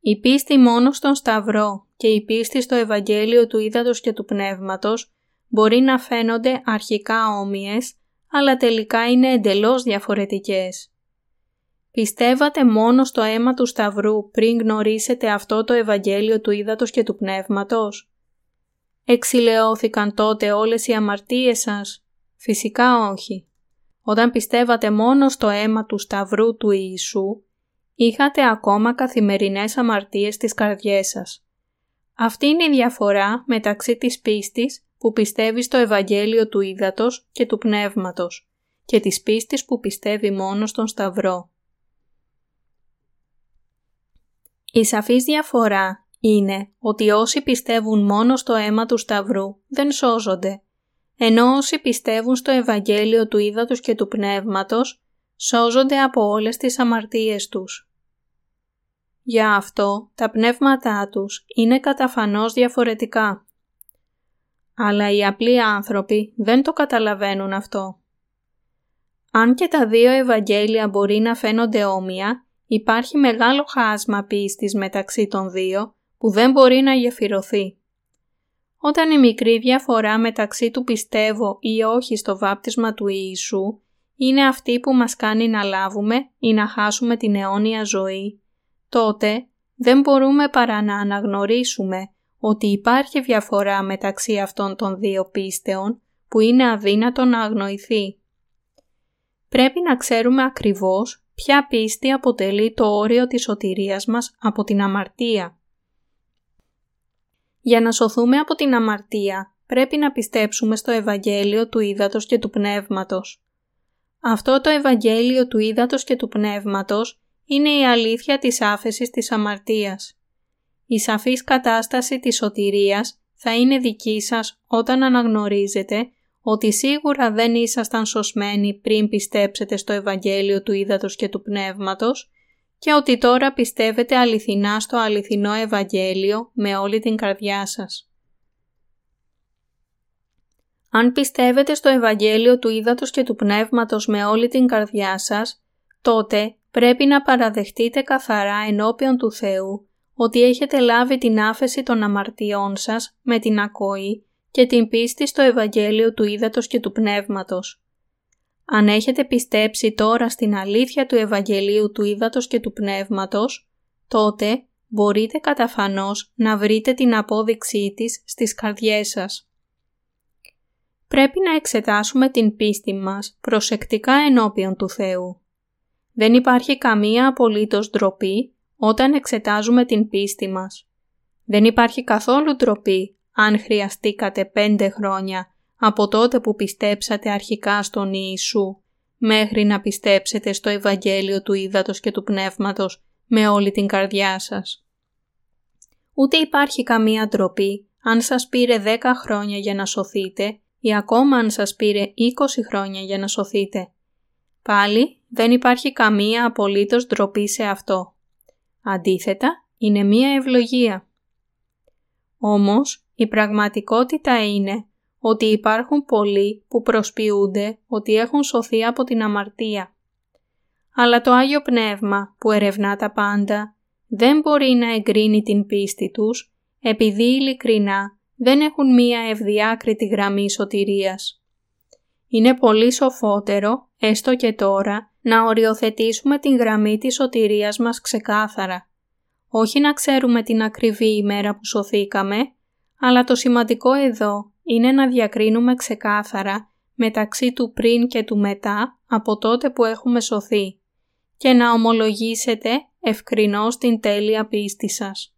Η πίστη μόνο στον Σταυρό και η πίστη στο Ευαγγέλιο του Ήδατος και του Πνεύματος μπορεί να φαίνονται αρχικά όμοιες, αλλά τελικά είναι εντελώς διαφορετικές. Πιστεύατε μόνο στο αίμα του Σταυρού πριν γνωρίσετε αυτό το Ευαγγέλιο του Ήδατος και του Πνεύματος; Εξηλαιώθηκαν τότε όλες οι αμαρτίες σας; Φυσικά όχι. Όταν πιστεύατε μόνο στο αίμα του Σταυρού του Ιησού, είχατε ακόμα καθημερινές αμαρτίες στις καρδιές σας. Αυτή είναι η διαφορά μεταξύ της πίστης που πιστεύει στο Ευαγγέλιο του Ήδατος και του Πνεύματος και της πίστης που πιστεύει μόνο στον Σταυρό. Η σαφής διαφορά είναι ότι όσοι πιστεύουν μόνο στο αίμα του Σταυρού δεν σώζονται, ενώ όσοι πιστεύουν στο Ευαγγέλιο του Ήδατος και του Πνεύματος σώζονται από όλες τις αμαρτίες τους. Για αυτό τα πνεύματά τους είναι καταφανώς διαφορετικά. Αλλά οι απλοί άνθρωποι δεν το καταλαβαίνουν αυτό. Αν και τα δύο Ευαγγέλια μπορεί να φαίνονται όμοια, Υπάρχει μεγάλο χάσμα πίστης μεταξύ των δύο που δεν μπορεί να γεφυρωθεί. Όταν η μικρή διαφορά μεταξύ του πιστεύω ή όχι στο βάπτισμα του Ιησού είναι αυτή που μας κάνει να λάβουμε ή να χάσουμε την αιώνια ζωή, τότε δεν μπορούμε παρά να αναγνωρίσουμε ότι υπάρχει διαφορά μεταξύ αυτών των δύο πίστεων που είναι αδύνατο να αγνοηθεί. Πρέπει να ξέρουμε ακριβώς ποια πίστη αποτελεί το όριο της σωτηρίας μας από την αμαρτία. Για να σωθούμε από την αμαρτία, πρέπει να πιστέψουμε στο Ευαγγέλιο του Ήδατος και του Πνεύματος. Αυτό το Ευαγγέλιο του Ήδατος και του Πνεύματος είναι η αλήθεια της άφεσης της αμαρτίας. Η σαφής κατάσταση της σωτηρίας θα είναι δική σας όταν αναγνωρίζετε ότι σίγουρα δεν ήσασταν σωσμένοι πριν πιστέψετε στο Ευαγγέλιο του Ήδατος και του Πνεύματος και ότι τώρα πιστεύετε αληθινά στο αληθινό Ευαγγέλιο με όλη την καρδιά σας. Αν πιστεύετε στο Ευαγγέλιο του Ήδατος και του Πνεύματος με όλη την καρδιά σας, τότε πρέπει να παραδεχτείτε καθαρά ενώπιον του Θεού ότι έχετε λάβει την άφεση των αμαρτιών σας με την ακοή και την πίστη στο Ευαγγέλιο του Ήδατος και του Πνεύματος. Αν έχετε πιστέψει τώρα στην αλήθεια του Ευαγγελίου του Ήδατος και του Πνεύματος, τότε μπορείτε καταφανώς να βρείτε την απόδειξή της στις καρδιές σας. Πρέπει να εξετάσουμε την πίστη μας προσεκτικά ενώπιον του Θεού. Δεν υπάρχει καμία απολύτως ντροπή όταν εξετάζουμε την πίστη μας. Δεν υπάρχει καθόλου ντροπή αν χρειαστήκατε πέντε χρόνια από τότε που πιστέψατε αρχικά στον Ιησού μέχρι να πιστέψετε στο Ευαγγέλιο του Ήδατος και του Πνεύματος με όλη την καρδιά σας. Ούτε υπάρχει καμία ντροπή αν σας πήρε 10 χρόνια για να σωθείτε ή ακόμα αν σας πήρε 20 χρόνια για να σωθείτε. Πάλι δεν υπάρχει καμία απολύτως ντροπή σε αυτό. Αντίθετα, είναι μία ευλογία. Όμως, η πραγματικότητα είναι ότι υπάρχουν πολλοί που προσποιούνται ότι έχουν σωθεί από την αμαρτία. Αλλά το Άγιο Πνεύμα που ερευνά τα πάντα δεν μπορεί να εγκρίνει την πίστη τους επειδή ειλικρινά δεν έχουν μία ευδιάκριτη γραμμή σωτηρίας. Είναι πολύ σοφότερο, έστω και τώρα, να οριοθετήσουμε την γραμμή της σωτηρίας μας ξεκάθαρα. Όχι να ξέρουμε την ακριβή ημέρα που σωθήκαμε, αλλά το σημαντικό εδώ είναι να διακρίνουμε ξεκάθαρα μεταξύ του πριν και του μετά από τότε που έχουμε σωθεί και να ομολογήσετε ευκρινώς την τέλεια πίστη σας.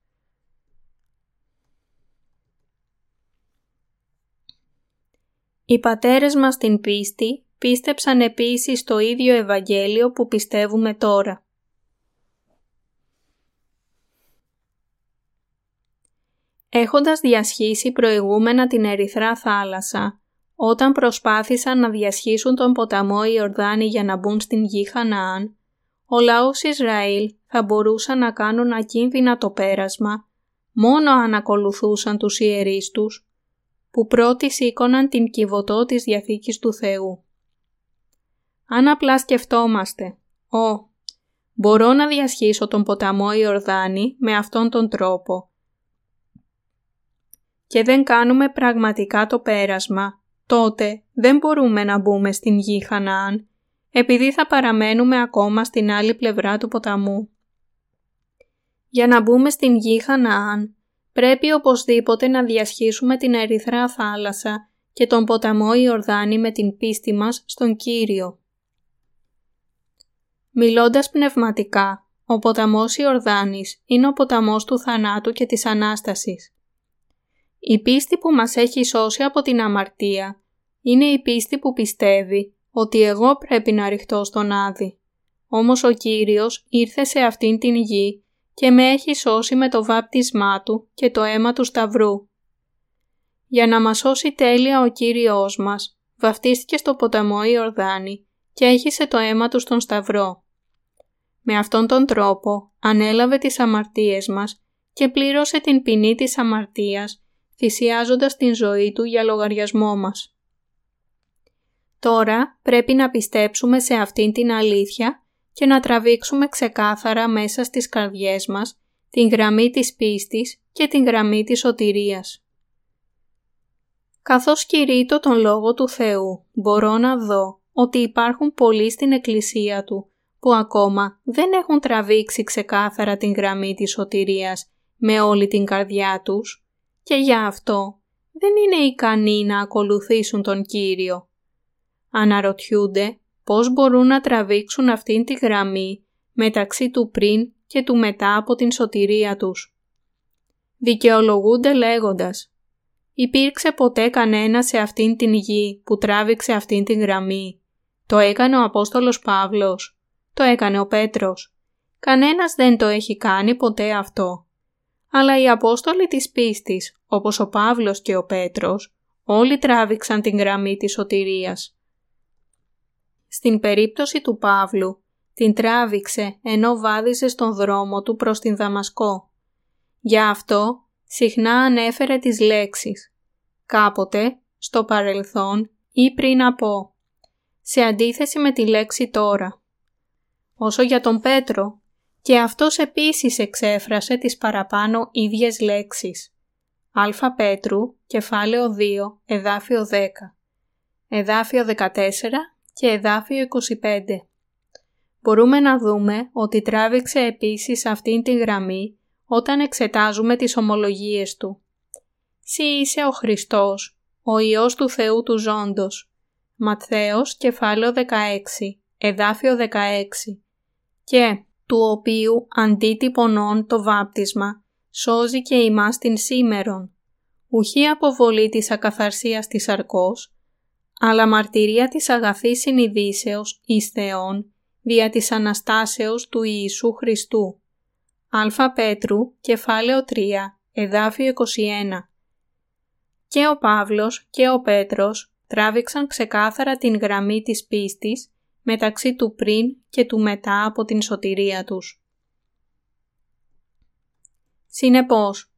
Οι πατέρες μας την πίστη πίστεψαν επίσης το ίδιο Ευαγγέλιο που πιστεύουμε τώρα. Έχοντας διασχίσει προηγούμενα την Ερυθρά θάλασσα, όταν προσπάθησαν να διασχίσουν τον ποταμό Ιορδάνη για να μπουν στην γη Χαναάν, ο λαός Ισραήλ θα μπορούσαν να κάνουν ακίνδυνα το πέρασμα μόνο αν ακολουθούσαν τους ιερείς τους, που πρώτοι σήκωναν την κυβωτό της Διαθήκης του Θεού. Αν απλά σκεφτόμαστε, «Ω, μπορώ να διασχίσω τον ποταμό Ιορδάνη με αυτόν τον τρόπο», και δεν κάνουμε πραγματικά το πέρασμα, τότε δεν μπορούμε να μπούμε στην γη Χαναάν, επειδή θα παραμένουμε ακόμα στην άλλη πλευρά του ποταμού. Για να μπούμε στην γη Χαναάν, πρέπει οπωσδήποτε να διασχίσουμε την ερυθρά θάλασσα και τον ποταμό Ιορδάνη με την πίστη μας στον Κύριο. Μιλώντας πνευματικά, ο ποταμός Ιορδάνης είναι ο ποταμός του θανάτου και της Ανάστασης. Η πίστη που μας έχει σώσει από την αμαρτία είναι η πίστη που πιστεύει ότι εγώ πρέπει να ρηχτώ στον Άδη. Όμως ο Κύριος ήρθε σε αυτήν την γη και με έχει σώσει με το βάπτισμά Του και το αίμα του Σταυρού. Για να μας σώσει τέλεια ο Κύριος μας, βαφτίστηκε στο ποταμό Ιορδάνη και έχισε το αίμα Του στον Σταυρό. Με αυτόν τον τρόπο ανέλαβε τις αμαρτίες μας και πλήρωσε την ποινή της αμαρτίας θυσιάζοντας την ζωή του για λογαριασμό μας. Τώρα πρέπει να πιστέψουμε σε αυτήν την αλήθεια και να τραβήξουμε ξεκάθαρα μέσα στις καρδιές μας την γραμμή της πίστης και την γραμμή της σωτηρίας. Καθώς κηρύττω τον Λόγο του Θεού, μπορώ να δω ότι υπάρχουν πολλοί στην Εκκλησία Του που ακόμα δεν έχουν τραβήξει ξεκάθαρα την γραμμή της σωτηρίας με όλη την καρδιά τους και για αυτό δεν είναι ικανοί να ακολουθήσουν τον Κύριο. Αναρωτιούνται πώς μπορούν να τραβήξουν αυτήν τη γραμμή μεταξύ του πριν και του μετά από την σωτηρία τους. Δικαιολογούνται λέγοντας Υπήρξε ποτέ κανένα σε αυτήν την γη που τράβηξε αυτήν την γραμμή. Το έκανε ο Απόστολος Παύλος. Το έκανε ο Πέτρος. Κανένας δεν το έχει κάνει ποτέ αυτό. Αλλά οι Απόστολοι της πίστης, όπως ο Παύλος και ο Πέτρος, όλοι τράβηξαν την γραμμή της σωτηρίας. Στην περίπτωση του Παύλου, την τράβηξε ενώ βάδιζε στον δρόμο του προς την Δαμασκό. Γι' αυτό συχνά ανέφερε τις λέξεις «κάποτε», «στο παρελθόν» ή «πριν από», σε αντίθεση με τη λέξη «τώρα». Όσο για τον Πέτρο, και αυτός επίσης εξέφρασε τις παραπάνω ίδιες λέξεις. Α Πέτρου, κεφάλαιο 2, εδάφιο 10, εδάφιο 14 και εδάφιο 25. Μπορούμε να δούμε ότι τράβηξε επίσης αυτήν την γραμμή όταν εξετάζουμε τις ομολογίες του. «Συ είσαι ο Χριστός, ο Υιός του Θεού του Ζώντος». Ματθαίος, κεφάλαιο 16, εδάφιο 16. Και του οποίου αντίτυπωνών το βάπτισμα σώζει και ημάς την σήμερον. Ουχή αποβολή της ακαθαρσίας της αρκός, αλλά μαρτυρία της αγαθής συνειδήσεως εις Θεόν δια της Αναστάσεως του Ιησού Χριστού. Α Πέτρου, κεφάλαιο 3, εδάφιο 21. Και ο Παύλος και ο Πέτρος τράβηξαν ξεκάθαρα την γραμμή της πίστης μεταξύ του πριν και του μετά από την σωτηρία τους. Συνεπώς,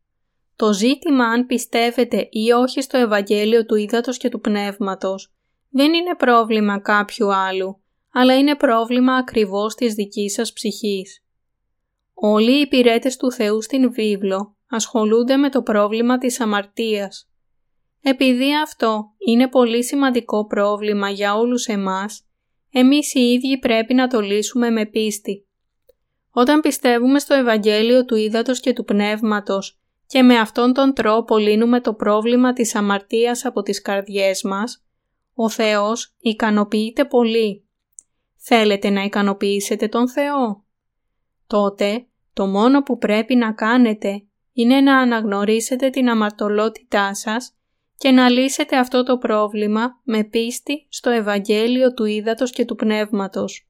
το ζήτημα αν πιστεύετε ή όχι στο Ευαγγέλιο του Ήδατος και του Πνεύματος δεν είναι πρόβλημα κάποιου άλλου, αλλά είναι πρόβλημα ακριβώς της δικής σας ψυχής. Όλοι οι υπηρέτες του Θεού στην βίβλο ασχολούνται με το πρόβλημα της αμαρτίας. Επειδή αυτό είναι πολύ σημαντικό πρόβλημα για όλους εμάς, εμείς οι ίδιοι πρέπει να το λύσουμε με πίστη. Όταν πιστεύουμε στο Ευαγγέλιο του Ήδατος και του Πνεύματος και με αυτόν τον τρόπο λύνουμε το πρόβλημα της αμαρτίας από τις καρδιές μας, ο Θεός ικανοποιείται πολύ. Θέλετε να ικανοποιήσετε τον Θεό; Τότε το μόνο που πρέπει να κάνετε είναι να αναγνωρίσετε την αμαρτωλότητά σας και να λύσετε αυτό το πρόβλημα με πίστη στο Ευαγγέλιο του Ήδατος και του Πνεύματος.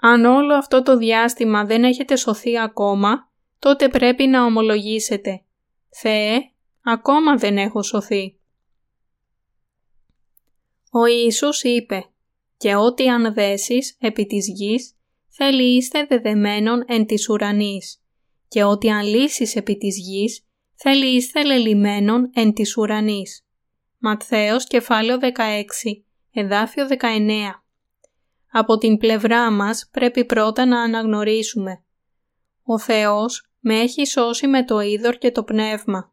Αν όλο αυτό το διάστημα δεν έχετε σωθεί ακόμα, τότε πρέπει να ομολογήσετε «Θεέ, ακόμα δεν έχω σωθεί». Ο Ιησούς είπε «Και ό,τι αν δέσεις επί της γης, θέλει είστε δεδεμένων εν της ουρανής, και ό,τι αν λύσεις επί της γης, θέλει είστε λελιμένων εν της ουρανής». Ματθαίος κεφάλαιο 16, εδάφιο 19. Από την πλευρά μας πρέπει πρώτα να αναγνωρίσουμε. Ο Θεός με έχει σώσει με το είδωρ και το πνεύμα.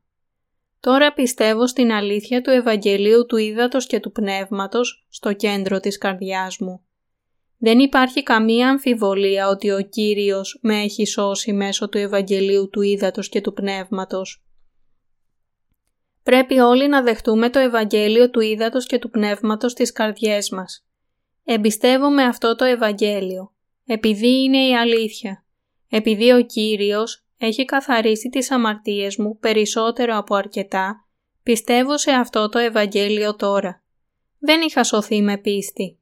Τώρα πιστεύω στην αλήθεια του Ευαγγελίου του Ήδατος και του Πνεύματος στο κέντρο της καρδιάς μου. Δεν υπάρχει καμία αμφιβολία ότι ο Κύριος με έχει σώσει μέσω του Ευαγγελίου του Ήδατος και του Πνεύματος. Πρέπει όλοι να δεχτούμε το Ευαγγέλιο του Ήδατος και του Πνεύματος στις καρδιές μας. Εμπιστεύομαι αυτό το Ευαγγέλιο, επειδή είναι η αλήθεια, επειδή ο Κύριος έχει καθαρίσει τις αμαρτίες μου περισσότερο από αρκετά, πιστεύω σε αυτό το Ευαγγέλιο τώρα. Δεν είχα σωθεί με πίστη.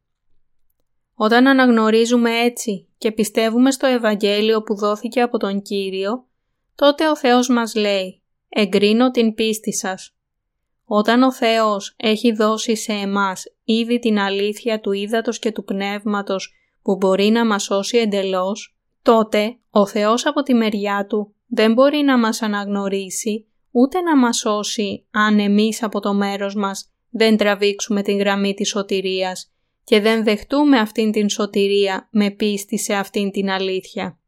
Όταν αναγνωρίζουμε έτσι και πιστεύουμε στο Ευαγγέλιο που δόθηκε από τον Κύριο, τότε ο Θεός μας λέει «Εγκρίνω την πίστη σας». Όταν ο Θεός έχει δώσει σε εμάς ήδη την αλήθεια του ύδατος και του πνεύματος που μπορεί να μας σώσει εντελώς, τότε ο Θεός από τη μεριά Του δεν μπορεί να μας αναγνωρίσει ούτε να μας σώσει αν εμείς από το μέρος μας δεν τραβήξουμε την γραμμή της σωτηρίας και δεν δεχτούμε αυτήν την σωτηρία με πίστη σε αυτήν την αλήθεια.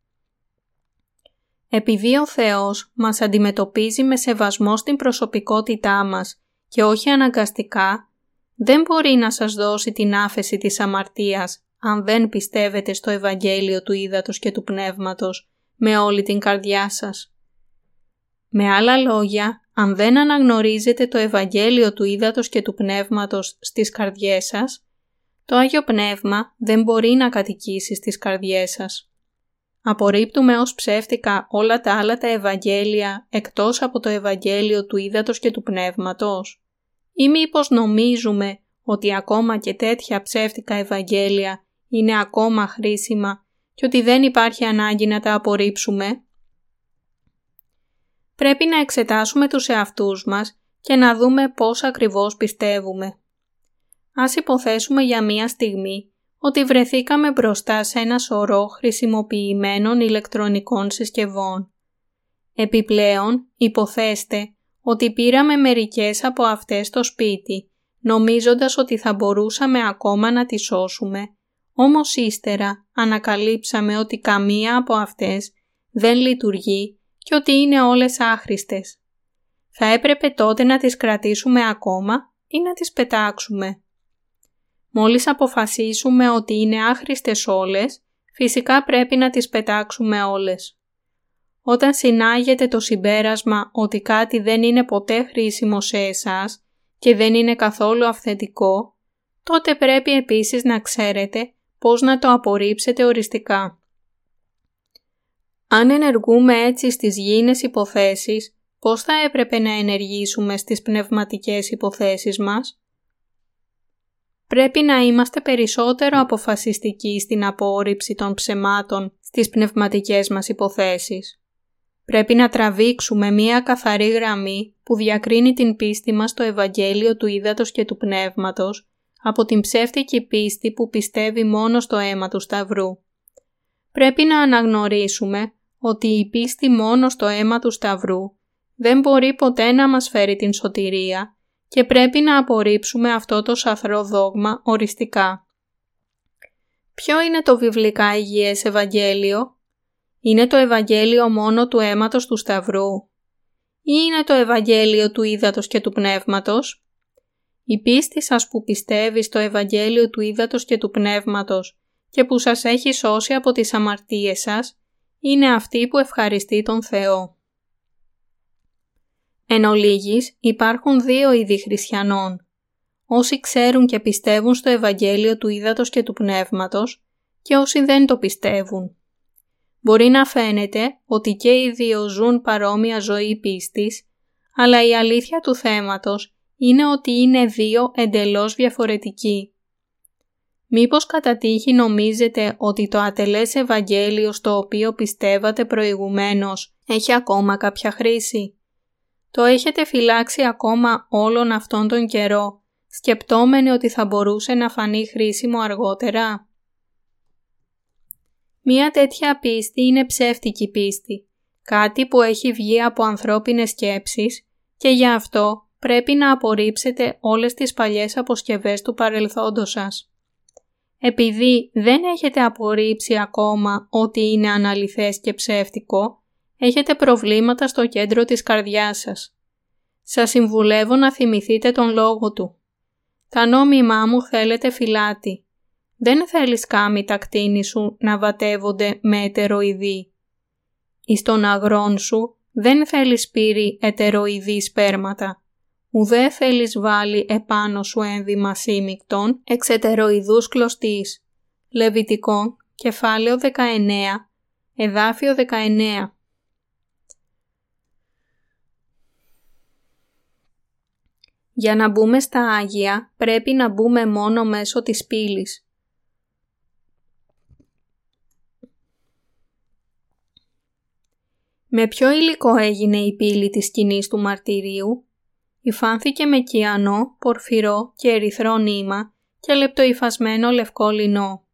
Επειδή ο Θεός μας αντιμετωπίζει με σεβασμό στην προσωπικότητά μας και όχι αναγκαστικά, δεν μπορεί να σας δώσει την άφεση της αμαρτίας αν δεν πιστεύετε στο Ευαγγέλιο του Ήδατος και του Πνεύματος με όλη την καρδιά σας. Με άλλα λόγια, αν δεν αναγνωρίζετε το Ευαγγέλιο του Ήδατος και του Πνεύματος στις καρδιές σας, το Άγιο Πνεύμα δεν μπορεί να κατοικήσει στις καρδιές σας. Απορρίπτουμε ως ψεύτικα όλα τα άλλα τα Ευαγγέλια εκτός από το Ευαγγέλιο του Ήδατος και του Πνεύματος; Ή μήπως νομίζουμε ότι ακόμα και τέτοια ψεύτικα Ευαγγέλια είναι ακόμα χρήσιμα και ότι δεν υπάρχει ανάγκη να τα απορρίψουμε; Πρέπει να εξετάσουμε τους εαυτούς μας και να δούμε πώς ακριβώς πιστεύουμε. Ας υποθέσουμε για μία στιγμή ότι βρεθήκαμε μπροστά σε ένα σωρό χρησιμοποιημένων ηλεκτρονικών συσκευών. Επιπλέον, υποθέστε ότι πήραμε μερικές από αυτές στο σπίτι, νομίζοντας ότι θα μπορούσαμε ακόμα να τις σώσουμε, όμως ύστερα ανακαλύψαμε ότι καμία από αυτές δεν λειτουργεί και ότι είναι όλες άχρηστες. Θα έπρεπε τότε να τις κρατήσουμε ακόμα ή να τις πετάξουμε. Μόλις αποφασίσουμε ότι είναι άχρηστες όλες, φυσικά πρέπει να τις πετάξουμε όλες. Όταν συνάγεται το συμπέρασμα ότι κάτι δεν είναι ποτέ χρήσιμο σε εσάς και δεν είναι καθόλου αυθεντικό, τότε πρέπει επίσης να ξέρετε πώς να το απορρίψετε οριστικά. Αν ενεργούμε έτσι στις γήινες υποθέσεις, πώς θα έπρεπε να ενεργήσουμε στις πνευματικές υποθέσεις μας; Πρέπει να είμαστε περισσότερο αποφασιστικοί στην απόρριψη των ψεμάτων στις πνευματικές μας υποθέσεις. Πρέπει να τραβήξουμε μία καθαρή γραμμή που διακρίνει την πίστη μας στο Ευαγγέλιο του Ήδατος και του Πνεύματος από την ψεύτικη πίστη που πιστεύει μόνο στο αίμα του Σταυρού. Πρέπει να αναγνωρίσουμε ότι η πίστη μόνο στο αίμα του Σταυρού δεν μπορεί ποτέ να μας φέρει την σωτηρία και πρέπει να απορρίψουμε αυτό το σαθρό δόγμα οριστικά. Ποιο είναι το βιβλικά υγιές Ευαγγέλιο; Είναι το Ευαγγέλιο μόνο του αίματος του Σταυρού; Ή είναι το Ευαγγέλιο του Ήδατος και του Πνεύματος; Η πίστη σας που πιστεύει στο Ευαγγέλιο του Ήδατος και του Πνεύματος και που σας έχει σώσει από τις αμαρτίες σας, είναι αυτή που ευχαριστεί τον Θεό. Εν ολίγης, υπάρχουν δύο είδη χριστιανών. Όσοι ξέρουν και πιστεύουν στο Ευαγγέλιο του Ήδατος και του Πνεύματος και όσοι δεν το πιστεύουν. Μπορεί να φαίνεται ότι και οι δύο ζουν παρόμοια ζωή πίστης, αλλά η αλήθεια του θέματος είναι ότι είναι δύο εντελώς διαφορετικοί. Μήπως κατά τύχη νομίζετε ότι το ατελές Ευαγγέλιο στο οποίο πιστεύατε προηγουμένως έχει ακόμα κάποια χρήση; Το έχετε φυλάξει ακόμα όλον αυτόν τον καιρό, σκεπτόμενοι ότι θα μπορούσε να φανεί χρήσιμο αργότερα; Μία τέτοια πίστη είναι ψεύτικη πίστη, κάτι που έχει βγει από ανθρώπινες σκέψεις και γι' αυτό πρέπει να απορρίψετε όλες τις παλιές αποσκευές του παρελθόντος σας. Επειδή δεν έχετε απορρίψει ακόμα ότι είναι αναλυθές και ψεύτικο, έχετε προβλήματα στο κέντρο της καρδιάς σας. Σας συμβουλεύω να θυμηθείτε τον λόγο του. Τα νόμιμά μου θέλετε φυλάτη. Δεν θέλεις κάμι τα κτίνη σου να βατεύονται με ετεροειδή. Εις τον αγρόν σου δεν θέλεις πύρη ετεροειδή σπέρματα ουδέ θέλεις βάλει επάνω σου ένδυμα σύμικτον εξετεροειδούς κλωστής. Λεβιτικό, κεφάλαιο 19, εδάφιο 19. Για να μπούμε στα Άγια πρέπει να μπούμε μόνο μέσω της πύλης. Με ποιο υλικό έγινε η πύλη της σκηνής του μαρτυρίου; υφάνθηκε με κιανό, πορφυρό και ερυθρό νήμα και λεπτοϊφασμένο λευκό λινό.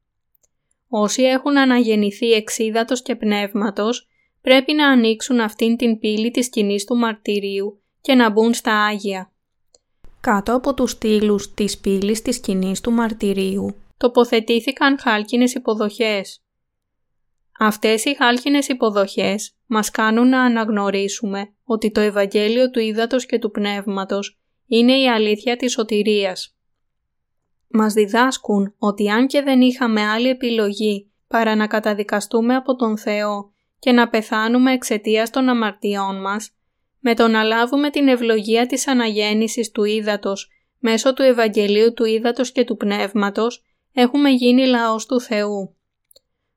Όσοι έχουν αναγεννηθεί εξίδατος και πνεύματος πρέπει να ανοίξουν αυτήν την πύλη της σκηνής του μαρτυρίου και να μπουν στα Άγια. Κάτω από τους στήλους της πύλης της σκηνής του μαρτυρίου τοποθετήθηκαν χάλκινες υποδοχές. Αυτές οι χάλκινες υποδοχές μας κάνουν να αναγνωρίσουμε ότι το Ευαγγέλιο του Ήδατος και του Πνεύματος είναι η αλήθεια της σωτηρίας. Μας διδάσκουν ότι αν και δεν είχαμε άλλη επιλογή παρά να καταδικαστούμε από τον Θεό και να πεθάνουμε εξαιτίας των αμαρτιών μας, με το να λάβουμε την ευλογία της αναγέννησης του Ήδατος μέσω του Ευαγγελίου του Ήδατος και του Πνεύματος, έχουμε γίνει λαός του Θεού.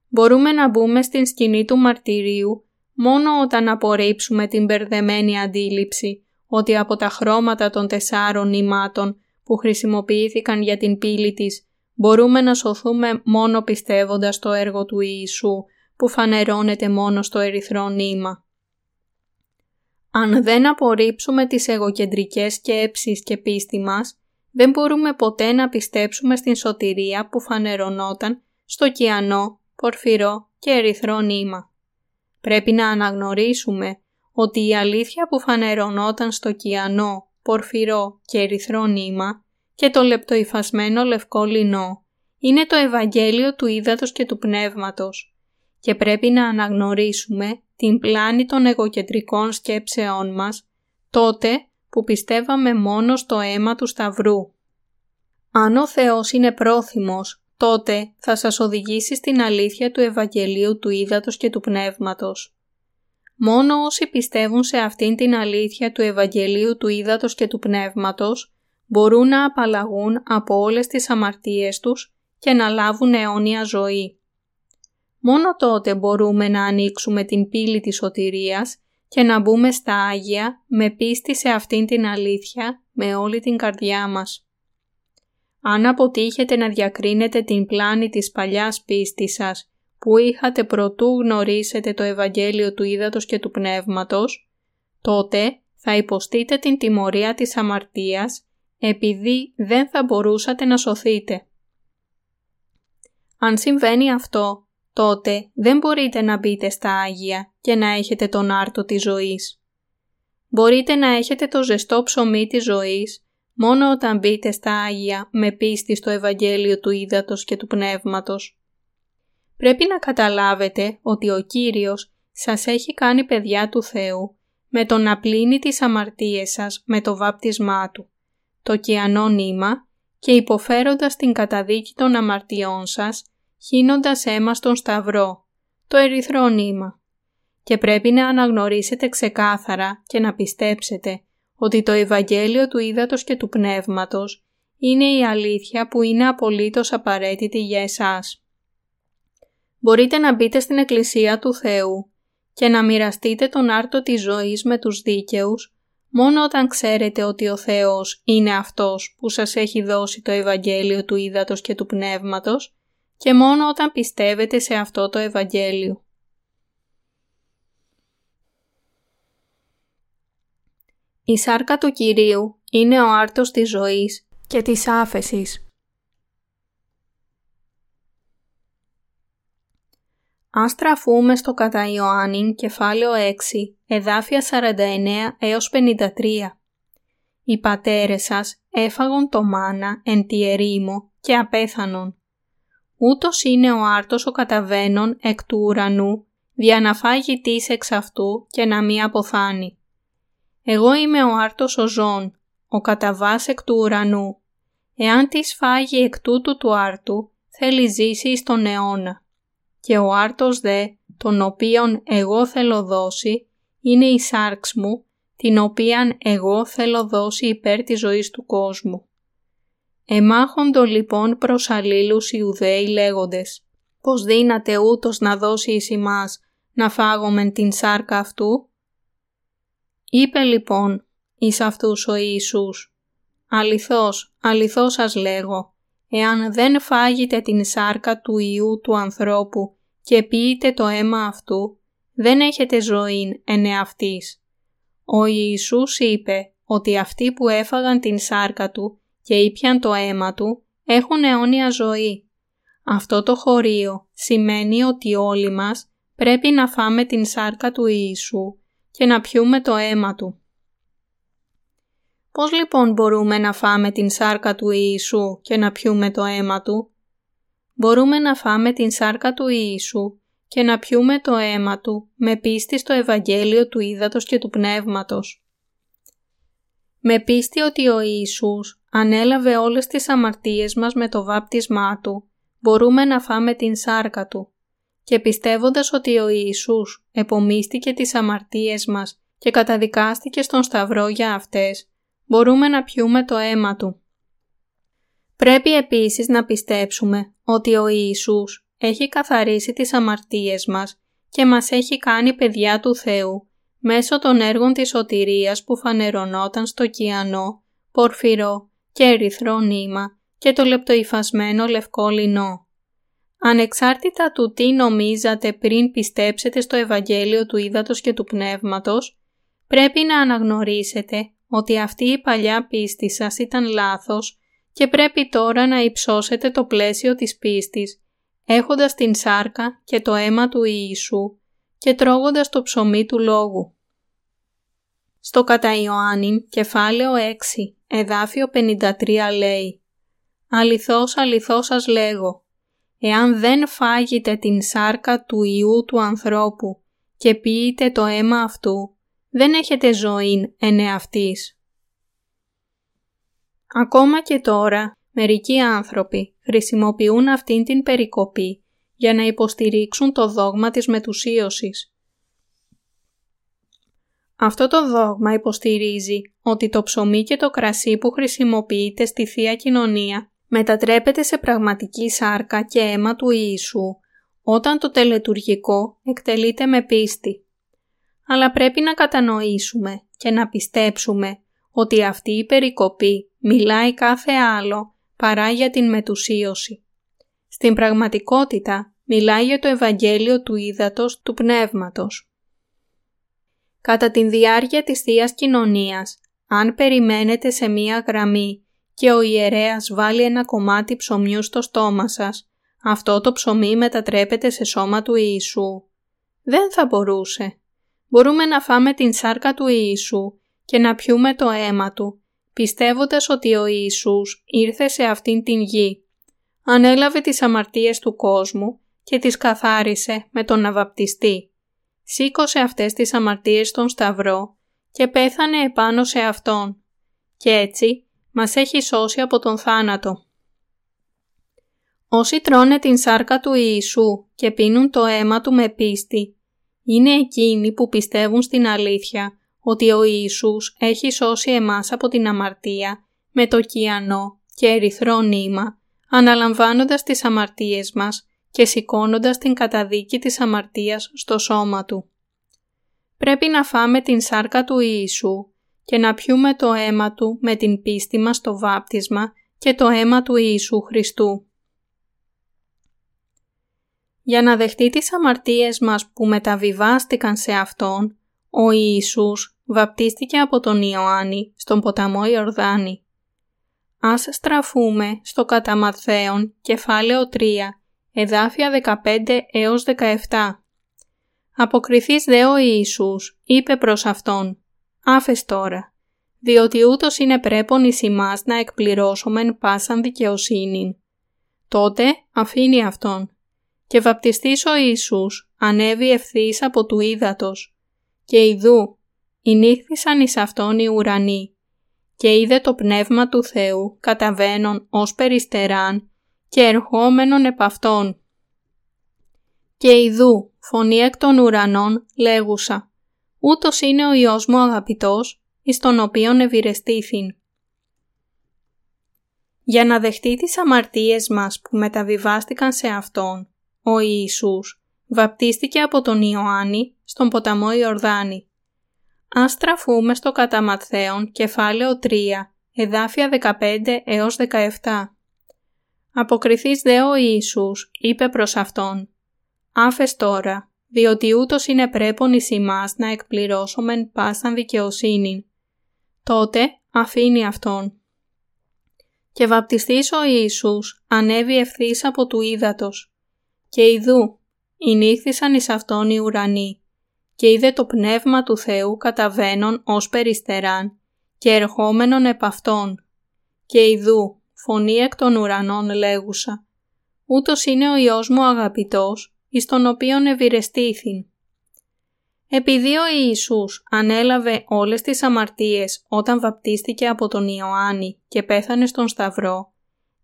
Μπορούμε να μπούμε στην σκηνή του μαρτυρίου μόνο όταν απορρίψουμε την μπερδεμένη αντίληψη ότι από τα χρώματα των τεσσάρων νημάτων που χρησιμοποιήθηκαν για την πύλη της μπορούμε να σωθούμε μόνο πιστεύοντας το έργο του Ιησού που φανερώνεται μόνο στο ερυθρό νήμα. Αν δεν απορρίψουμε τις εγωκεντρικές σκέψεις και πίστη μας, δεν μπορούμε ποτέ να πιστέψουμε στην σωτηρία που φανερωνόταν στο κιανό, πορφυρό και ερυθρό νήμα. Πρέπει να αναγνωρίσουμε ότι η αλήθεια που φανερωνόταν στο κιανό, πορφυρό και ερυθρό νήμα και το λεπτοϊφασμένο λευκό λινό είναι το Ευαγγέλιο του Ήδατος και του Πνεύματος και πρέπει να αναγνωρίσουμε την πλάνη των εγωκεντρικών σκέψεών μας τότε που πιστεύαμε μόνο στο αίμα του Σταυρού. Αν ο Θεός είναι πρόθυμος, τότε θα σας οδηγήσει στην αλήθεια του Ευαγγελίου του Ήδατος και του Πνεύματος. Μόνο όσοι πιστεύουν σε αυτήν την αλήθεια του Ευαγγελίου του Ήδατος και του Πνεύματος μπορούν να απαλλαγούν από όλες τις αμαρτίες τους και να λάβουν αιώνια ζωή. Μόνο τότε μπορούμε να ανοίξουμε την πύλη της σωτηρίας και να μπούμε στα Άγια με πίστη σε αυτήν την αλήθεια με όλη την καρδιά μας. Αν αποτύχετε να διακρίνετε την πλάνη της παλιάς πίστης σας που είχατε προτού γνωρίσετε το Ευαγγέλιο του Ήδατος και του Πνεύματος, τότε θα υποστείτε την τιμωρία της αμαρτίας επειδή δεν θα μπορούσατε να σωθείτε. Αν συμβαίνει αυτό, τότε δεν μπορείτε να μπείτε στα Άγια και να έχετε τον άρτο της ζωής. Μπορείτε να έχετε το ζεστό ψωμί της ζωής μόνο όταν μπείτε στα Άγια με πίστη στο Ευαγγέλιο του Ήδατος και του Πνεύματος. Πρέπει να καταλάβετε ότι ο Κύριος σας έχει κάνει παιδιά του Θεού με το να πλύνει τις αμαρτίες σας με το βάπτισμά Του, το κιανό νήμα και υποφέροντας την καταδίκη των αμαρτιών σας χύνοντας αίμα στον σταυρό, το ερυθρό νήμα. Και πρέπει να αναγνωρίσετε ξεκάθαρα και να πιστέψετε ότι το Ευαγγέλιο του Ήδατος και του Πνεύματος είναι η αλήθεια που είναι απολύτως απαραίτητη για εσάς. Μπορείτε να μπείτε στην Εκκλησία του Θεού και να μοιραστείτε τον άρτο της ζωής με τους δίκαιους μόνο όταν ξέρετε ότι ο Θεός είναι Αυτός που σας έχει δώσει το Ευαγγέλιο του Ήδατος και του Πνεύματος και μόνο όταν πιστεύετε σε αυτό το Ευαγγέλιο. Η σάρκα του Κυρίου είναι ο άρτος της ζωής και της άφεσης. Αν στραφούμε στο κατά Ιωάννην κεφάλαιο 6, εδάφια 49 έως 53. Οι πατέρες σας έφαγον το μάνα εν τη ερήμο και απέθανον ούτως είναι ο άρτος ο καταβαίνων εκ του ουρανού, δια να φάγει τις εξ αυτού και να μη αποθάνει. Εγώ είμαι ο άρτος ο ζών, ο καταβάς εκ του ουρανού. Εάν της φάγει εκ τούτου του άρτου, θέλει ζήσει στον αιώνα. Και ο άρτος δε, τον οποίον εγώ θέλω δώσει, είναι η σάρξ μου, την οποίαν εγώ θέλω δώσει υπέρ της ζωής του κόσμου. Εμάχοντο λοιπόν προς αλλήλους Ιουδαίοι λέγοντες «Πως δύναται ούτως να δώσει εις ημάς να φάγομεν την σάρκα αυτού» Είπε λοιπόν εις αυτούς ο Ιησούς «Αληθώς, αληθώς σας λέγω, εάν δεν φάγετε την σάρκα του Ιού του ανθρώπου και πείτε το αίμα αυτού, δεν έχετε ζωή εν εαυτής». Ο Ιησούς είπε ότι αυτοί που έφαγαν την σάρκα του και ήπιαν το αίμα του έχουν αιώνια ζωή. Αυτό το χωρίο σημαίνει ότι όλοι μας πρέπει να φάμε την σάρκα του Ιησού και να πιούμε το αίμα του. Πώς λοιπόν μπορούμε να φάμε την σάρκα του Ιησού και να πιούμε το αίμα του; Μπορούμε να φάμε την σάρκα του Ιησού και να πιούμε το αίμα του με πίστη στο Ευαγγέλιο του Ήδατος και του Πνεύματος. Με πίστη ότι ο Ιησούς ανέλαβε όλες τις αμαρτίες μας με το βάπτισμά Του, μπορούμε να φάμε την σάρκα Του. Και πιστεύοντας ότι ο Ιησούς επομίστηκε τις αμαρτίες μας και καταδικάστηκε στον Σταυρό για αυτές, μπορούμε να πιούμε το αίμα Του. Πρέπει επίσης να πιστέψουμε ότι ο Ιησούς έχει καθαρίσει τις αμαρτίες μας και μας έχει κάνει παιδιά του Θεού μέσω των έργων της σωτηρίας που φανερωνόταν στο κιανό, πορφυρό και ερυθρό νήμα και το λεπτοϊφασμένο λευκό λινό. Ανεξάρτητα του τι νομίζατε πριν πιστέψετε στο Ευαγγέλιο του Ήδατος και του Πνεύματος, πρέπει να αναγνωρίσετε ότι αυτή η παλιά πίστη σας ήταν λάθος και πρέπει τώρα να υψώσετε το πλαίσιο της πίστης, έχοντας την σάρκα και το αίμα του Ιησού και τρώγοντας το ψωμί του Λόγου. Στο κατά Ιωάννην, κεφάλαιο 6, εδάφιο 53 λέει «Αληθώς, αληθώς σας λέγω, εάν δεν φάγετε την σάρκα του Ιού του ανθρώπου και πείτε το αίμα αυτού, δεν έχετε ζωή εν εαυτής. Ακόμα και τώρα, μερικοί άνθρωποι χρησιμοποιούν αυτήν την περικοπή για να υποστηρίξουν το δόγμα της μετουσίωσης. Αυτό το δόγμα υποστηρίζει ότι το ψωμί και το κρασί που χρησιμοποιείται στη Θεία Κοινωνία μετατρέπεται σε πραγματική σάρκα και αίμα του Ιησού όταν το τελετουργικό εκτελείται με πίστη. Αλλά πρέπει να κατανοήσουμε και να πιστέψουμε ότι αυτή η περικοπή μιλάει κάθε άλλο παρά για την μετουσίωση. Στην πραγματικότητα μιλάει για το Ευαγγέλιο του Ήδατος του Πνεύματος. Κατά την διάρκεια της θείας Κοινωνίας, αν περιμένετε σε μία γραμμή και ο ιερέας βάλει ένα κομμάτι ψωμιού στο στόμα σας, αυτό το ψωμί μετατρέπεται σε σώμα του Ιησού. Δεν θα μπορούσε. Μπορούμε να φάμε την σάρκα του Ιησού και να πιούμε το αίμα Του, πιστεύοντας ότι ο Ιησούς ήρθε σε αυτήν την γη. Ανέλαβε τις αμαρτίες του κόσμου και τις καθάρισε με τον Αβαπτιστή. Σήκωσε αυτές τις αμαρτίες στον Σταυρό και πέθανε επάνω σε Αυτόν. Και έτσι μας έχει σώσει από τον θάνατο. Όσοι τρώνε την σάρκα του Ιησού και πίνουν το αίμα Του με πίστη, είναι εκείνοι που πιστεύουν στην αλήθεια ότι ο Ιησούς έχει σώσει εμάς από την αμαρτία με το κιανό και ερυθρό νήμα, αναλαμβάνοντας τις αμαρτίες μας και σηκώνοντας την καταδίκη της αμαρτίας στο σώμα Του. Πρέπει να φάμε την σάρκα του Ιησού και να πιούμε το αίμα Του με την πίστη μας στο βάπτισμα και το αίμα του Ιησού Χριστού. Για να δεχτεί τις αμαρτίες μας που μεταβιβάστηκαν σε Αυτόν, ο Ιησούς βαπτίστηκε από τον Ιωάννη στον ποταμό Ιορδάνη. Ας στραφούμε στο κατά Ματθαίον, κεφάλαιο 3, εδάφια 15 έως 17. Αποκριθείς δε ο Ιησούς, είπε προς Αυτόν, άφες τώρα, διότι ούτως είναι πρέπον εις ημάς να εκπληρώσομεν πάσαν δικαιοσύνην. Τότε αφήνει Αυτόν. Και βαπτιστής ο Ιησούς ανέβη ευθύς από του ύδατος και ιδού Ηνύχθησαν εις αυτόν οι ουρανοί και είδε το πνεύμα του Θεού καταβαίνον ως περιστεράν και ερχόμενον επ' αυτόν. Και ιδού φωνή εκ των ουρανών λέγουσα «Ούτως είναι ο Υιός μου αγαπητός, εις τον οποίον ευηρεστήθην». Για να δεχτεί τις αμαρτίες μας που μεταβιβάστηκαν σε Αυτόν, ο Ιησούς βαπτίστηκε από τον Ιωάννη στον ποταμό Ιορδάνη Ας στραφούμε στο κατά Ματθαίον, κεφάλαιο 3, εδάφια 15 έως 17. Αποκριθείς δε ο Ιησούς, είπε προς Αυτόν, «Άφες τώρα, διότι ούτως είναι πρέπον εις ημάς να εκπληρώσομεν πάσαν δικαιοσύνη». Τότε αφήνει Αυτόν. Και βαπτιστής ο Ιησούς ανέβη ευθύς από του ύδατος. Και ιδού, ηνύχθησαν εις Αυτόν οι ουρανοί και είδε το πνεύμα του Θεού καταβαίνον ως περιστεράν και ερχόμενον επ' αυτόν. Και ιδού, φωνή εκ των ουρανών λέγουσα, ούτως είναι ο Υιός μου αγαπητός, εις τον οποίον ευηρεστήθην. Επειδή ο Ιησούς ανέλαβε όλες τις αμαρτίες όταν βαπτίστηκε από τον Ιωάννη και πέθανε στον Σταυρό,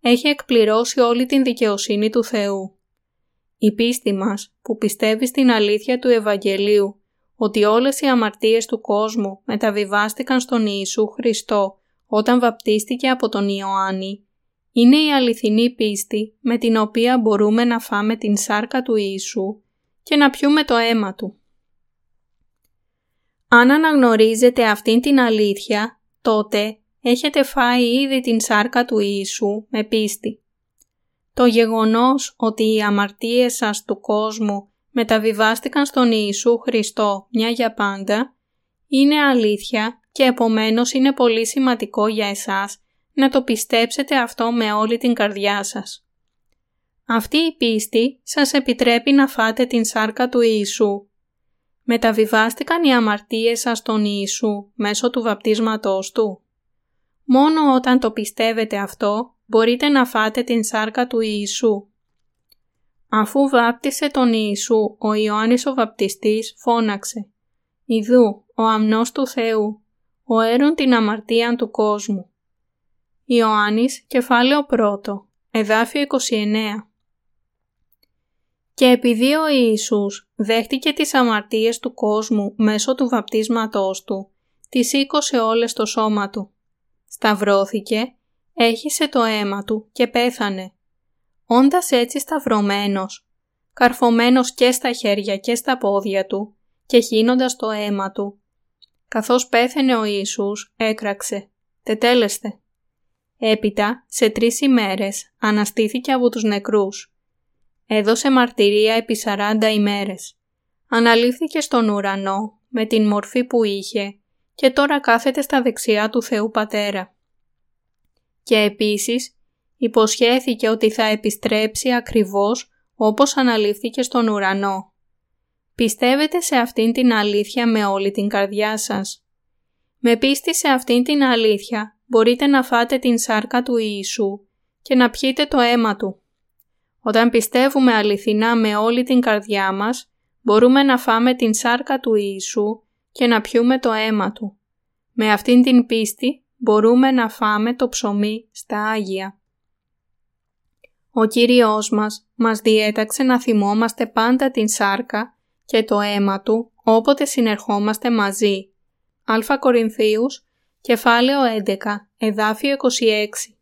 έχει εκπληρώσει όλη την δικαιοσύνη του Θεού. Η πίστη μας που πιστεύει στην αλήθεια του Ευαγγελίου ότι όλες οι αμαρτίες του κόσμου μεταβιβάστηκαν στον Ιησού Χριστό όταν βαπτίστηκε από τον Ιωάννη, είναι η αληθινή πίστη με την οποία μπορούμε να φάμε την σάρκα του Ιησού και να πιούμε το αίμα Του. Αν αναγνωρίζετε αυτήν την αλήθεια, τότε έχετε φάει ήδη την σάρκα του Ιησού με πίστη. Το γεγονός ότι οι αμαρτίες σας του κόσμου μεταβιβάστηκαν στον Ιησού Χριστό μια για πάντα, είναι αλήθεια και επομένως είναι πολύ σημαντικό για εσάς να το πιστέψετε αυτό με όλη την καρδιά σας. Αυτή η πίστη σας επιτρέπει να φάτε την σάρκα του Ιησού. Μεταβιβάστηκαν οι αμαρτίες σας στον Ιησού μέσω του βαπτίσματός Του. Μόνο όταν το πιστεύετε αυτό μπορείτε να φάτε την σάρκα του Ιησού. Αφού βάπτισε τον Ιησού, ο Ιωάννης ο βαπτιστής φώναξε «Ιδού, ο αμνός του Θεού, ο έρουν την αμαρτία του κόσμου». Ιωάννης, κεφάλαιο 1, εδάφιο 29 Και επειδή ο Ιησούς δέχτηκε τις αμαρτίες του κόσμου μέσω του βαπτίσματός του, τις σήκωσε όλες στο σώμα του. Σταυρώθηκε, έχισε το αίμα του και πέθανε. Όντας έτσι σταυρωμένος, καρφωμένος και στα χέρια και στα πόδια του και χύνοντας το αίμα του, καθώς πέθανε ο Ιησούς έκραξε «Τετέλεστε». Έπειτα, σε τρεις ημέρες, αναστήθηκε από τους νεκρούς. Έδωσε μαρτυρία επί 40 ημέρες. Αναλήφθηκε στον ουρανό με την μορφή που είχε και τώρα κάθεται στα δεξιά του Θεού Πατέρα. Και επίσης υποσχέθηκε ότι θα επιστρέψει ακριβώς όπως αναλήφθηκε στον ουρανό. Πιστεύετε σε αυτήν την αλήθεια με όλη την καρδιά σας. Με πίστη σε αυτήν την αλήθεια μπορείτε να φάτε την σάρκα του Ιησού και να πιείτε το αίμα Του. Όταν πιστεύουμε αληθινά με όλη την καρδιά μας, μπορούμε να φάμε την σάρκα του Ιησού και να πιούμε το αίμα Του. Με αυτήν την πίστη μπορούμε να φάμε το ψωμί στα Άγια. Ο Κύριος μας μας διέταξε να θυμόμαστε πάντα την σάρκα και το αίμα Του όποτε συνερχόμαστε μαζί. Α Κορινθίους, κεφάλαιο 11, εδάφιο 26.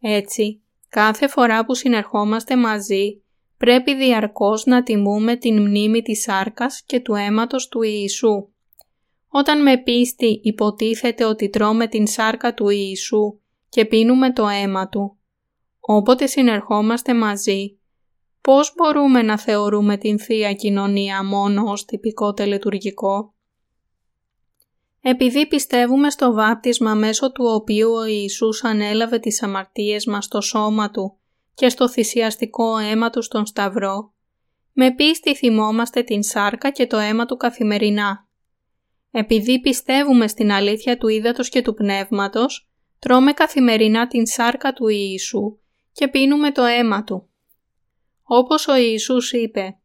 Έτσι, κάθε φορά που συνερχόμαστε μαζί, πρέπει διαρκώς να τιμούμε την μνήμη της σάρκας και του αίματος του Ιησού. Όταν με πίστη υποτίθεται ότι τρώμε την σάρκα του Ιησού και πίνουμε το αίμα Του, όποτε συνερχόμαστε μαζί, πώς μπορούμε να θεωρούμε την Θεία Κοινωνία μόνο ως τυπικό τελετουργικό; Επειδή πιστεύουμε στο βάπτισμα μέσω του οποίου ο Ιησούς ανέλαβε τις αμαρτίες μας στο σώμα Του και στο θυσιαστικό αίμα Του στον Σταυρό, με πίστη θυμόμαστε την σάρκα και το αίμα Του καθημερινά. Επειδή πιστεύουμε στην αλήθεια του ύδατος και του πνεύματος, τρώμε καθημερινά την σάρκα του Ιησού και πίνουμε το αίμα Του. Όπως ο Ιησούς είπε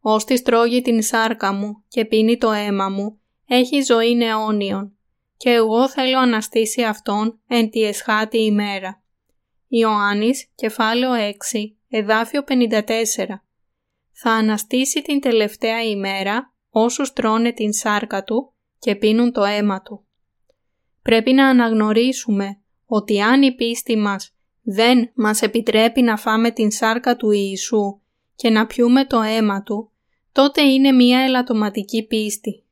«Ώστις τρώγει την σάρκα μου και πίνει το αίμα μου, έχει ζωή αιώνιον και εγώ θέλω αναστήσει Αυτόν εν τη εσχάτη ημέρα». Ιωάννης, κεφάλαιο 6, εδάφιο 54 Θα αναστήσει την τελευταία ημέρα όσους τρώνε την σάρκα Του και πίνουν το αίμα Του. Πρέπει να αναγνωρίσουμε ότι αν η πίστη μας δεν μας επιτρέπει να φάμε την σάρκα του Ιησού και να πιούμε το αίμα Του, τότε είναι μια ελαττωματική πίστη.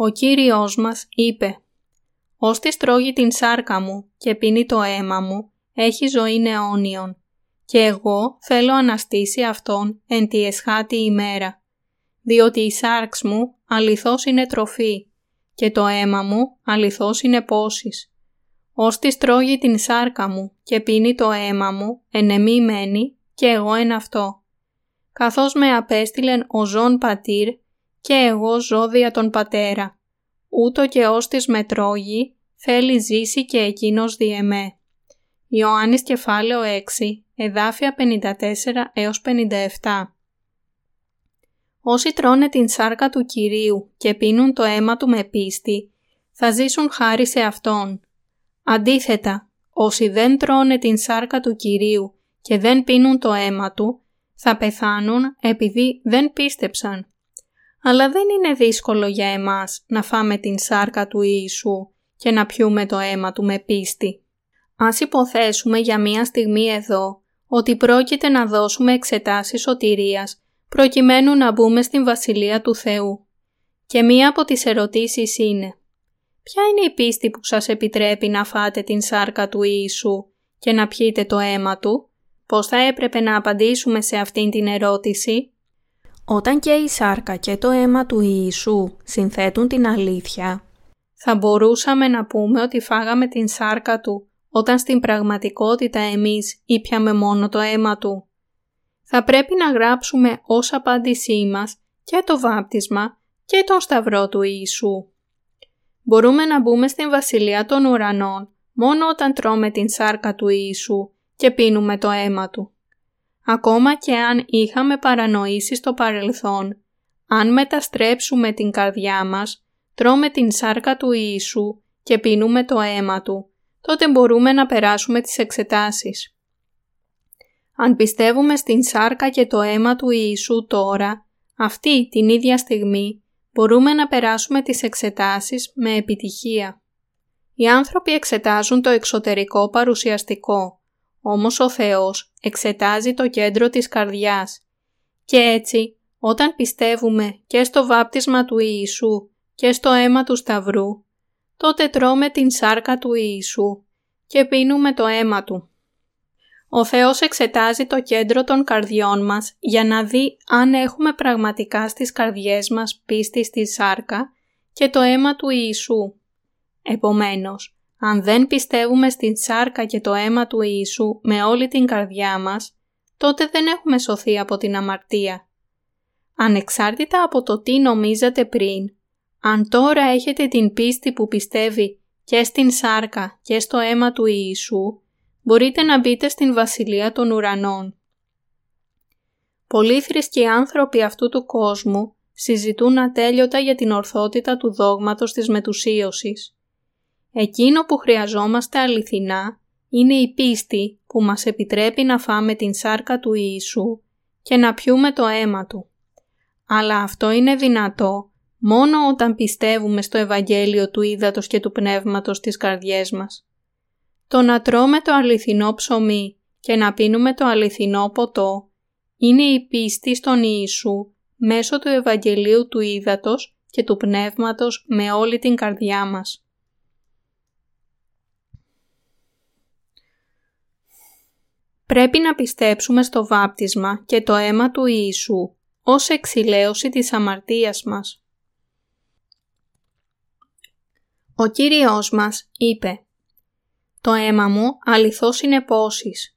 Ο Κύριος μας είπε «Ώστις τρώγει την σάρκα μου και πίνει το αίμα μου, έχει ζωή αιώνιον και εγώ θέλω αναστήσει Αυτόν εν τη εσχάτη ημέρα, διότι η σάρξ μου αληθώς είναι τροφή και το αίμα μου αληθώς είναι πόσης. Ώστις τρώγει την σάρκα μου και πίνει το αίμα μου, ενεμή μένει και εγώ εν αυτό. Καθώς με απέστειλεν ο ζών πατήρ και εγώ ζω δια τον πατέρα. Ούτω και ώστις με τρώγει, θέλει ζήσει και εκείνος διεμέ. Ιωάννης κεφάλαιο 6, εδάφια 54 έως 57 Όσοι τρώνε την σάρκα του Κυρίου και πίνουν το αίμα του με πίστη, θα ζήσουν χάρη σε Αυτόν. Αντίθετα, όσοι δεν τρώνε την σάρκα του Κυρίου και δεν πίνουν το αίμα του, θα πεθάνουν επειδή δεν πίστεψαν. Αλλά δεν είναι δύσκολο για εμάς να φάμε την σάρκα του Ιησού και να πιούμε το αίμα του με πίστη. Ας υποθέσουμε για μία στιγμή εδώ ότι πρόκειται να δώσουμε εξετάσεις σωτηρίας προκειμένου να μπούμε στην Βασιλεία του Θεού. Και μία από τις ερωτήσεις είναι «Ποια είναι η πίστη που σας επιτρέπει να φάτε την σάρκα του Ιησού και να πιείτε το αίμα Του» Πώς θα έπρεπε να απαντήσουμε σε αυτήν την ερώτηση; Όταν και η σάρκα και το αίμα του Ιησού συνθέτουν την αλήθεια, θα μπορούσαμε να πούμε ότι φάγαμε την σάρκα Του όταν στην πραγματικότητα εμείς ήπιαμε μόνο το αίμα Του. Θα πρέπει να γράψουμε ως απάντησή μας και το βάπτισμα και τον σταυρό του Ιησού. Μπορούμε να μπούμε στην Βασιλεία των Ουρανών μόνο όταν τρώμε την σάρκα του Ιησού και πίνουμε το αίμα Του. Ακόμα και αν είχαμε παρανοήσει στο παρελθόν, αν μεταστρέψουμε την καρδιά μας, τρώμε την σάρκα του Ιησού και πίνουμε το αίμα Του, τότε μπορούμε να περάσουμε τις εξετάσεις. Αν πιστεύουμε στην σάρκα και το αίμα του Ιησού τώρα, αυτή την ίδια στιγμή, μπορούμε να περάσουμε τις εξετάσεις με επιτυχία. Οι άνθρωποι εξετάζουν το εξωτερικό παρουσιαστικό, όμως ο Θεός εξετάζει το κέντρο της καρδιάς. Και έτσι, όταν πιστεύουμε και στο βάπτισμα του Ιησού και στο αίμα του Σταυρού, τότε τρώμε την σάρκα του Ιησού και πίνουμε το αίμα Του. Ο Θεός εξετάζει το κέντρο των καρδιών μας για να δει αν έχουμε πραγματικά στις καρδιές μας πίστη στη σάρκα και το αίμα του Ιησού. Επομένως, αν δεν πιστεύουμε στην σάρκα και το αίμα του Ιησού με όλη την καρδιά μας, τότε δεν έχουμε σωθεί από την αμαρτία. Ανεξάρτητα από το τι νομίζατε πριν, αν τώρα έχετε την πίστη που πιστεύει και στην σάρκα και στο αίμα του Ιησού, μπορείτε να μπείτε στην Βασιλεία των Ουρανών. Πολλοί θρησκοί άνθρωποι αυτού του κόσμου συζητούν ατέλειωτα για την ορθότητα του δόγματος της μετουσίωσης. Εκείνο που χρειαζόμαστε αληθινά είναι η πίστη που μας επιτρέπει να φάμε την σάρκα του Ιησού και να πιούμε το αίμα Του. Αλλά αυτό είναι δυνατό μόνο όταν πιστεύουμε στο Ευαγγέλιο του Ήδατος και του Πνεύματος στις καρδιές μας. Το να τρώμε το αληθινό ψωμί και να πίνουμε το αληθινό ποτό είναι η πίστη στον Ιησού μέσω του Ευαγγελίου του Ήδατος και του Πνεύματος με όλη την καρδιά μας. Πρέπει να πιστέψουμε στο βάπτισμα και το αίμα του Ιησού ως εξηλαίωση της αμαρτίας μας. Ο Κύριος μας είπε «Το αίμα μου αληθώς είναι πόσης».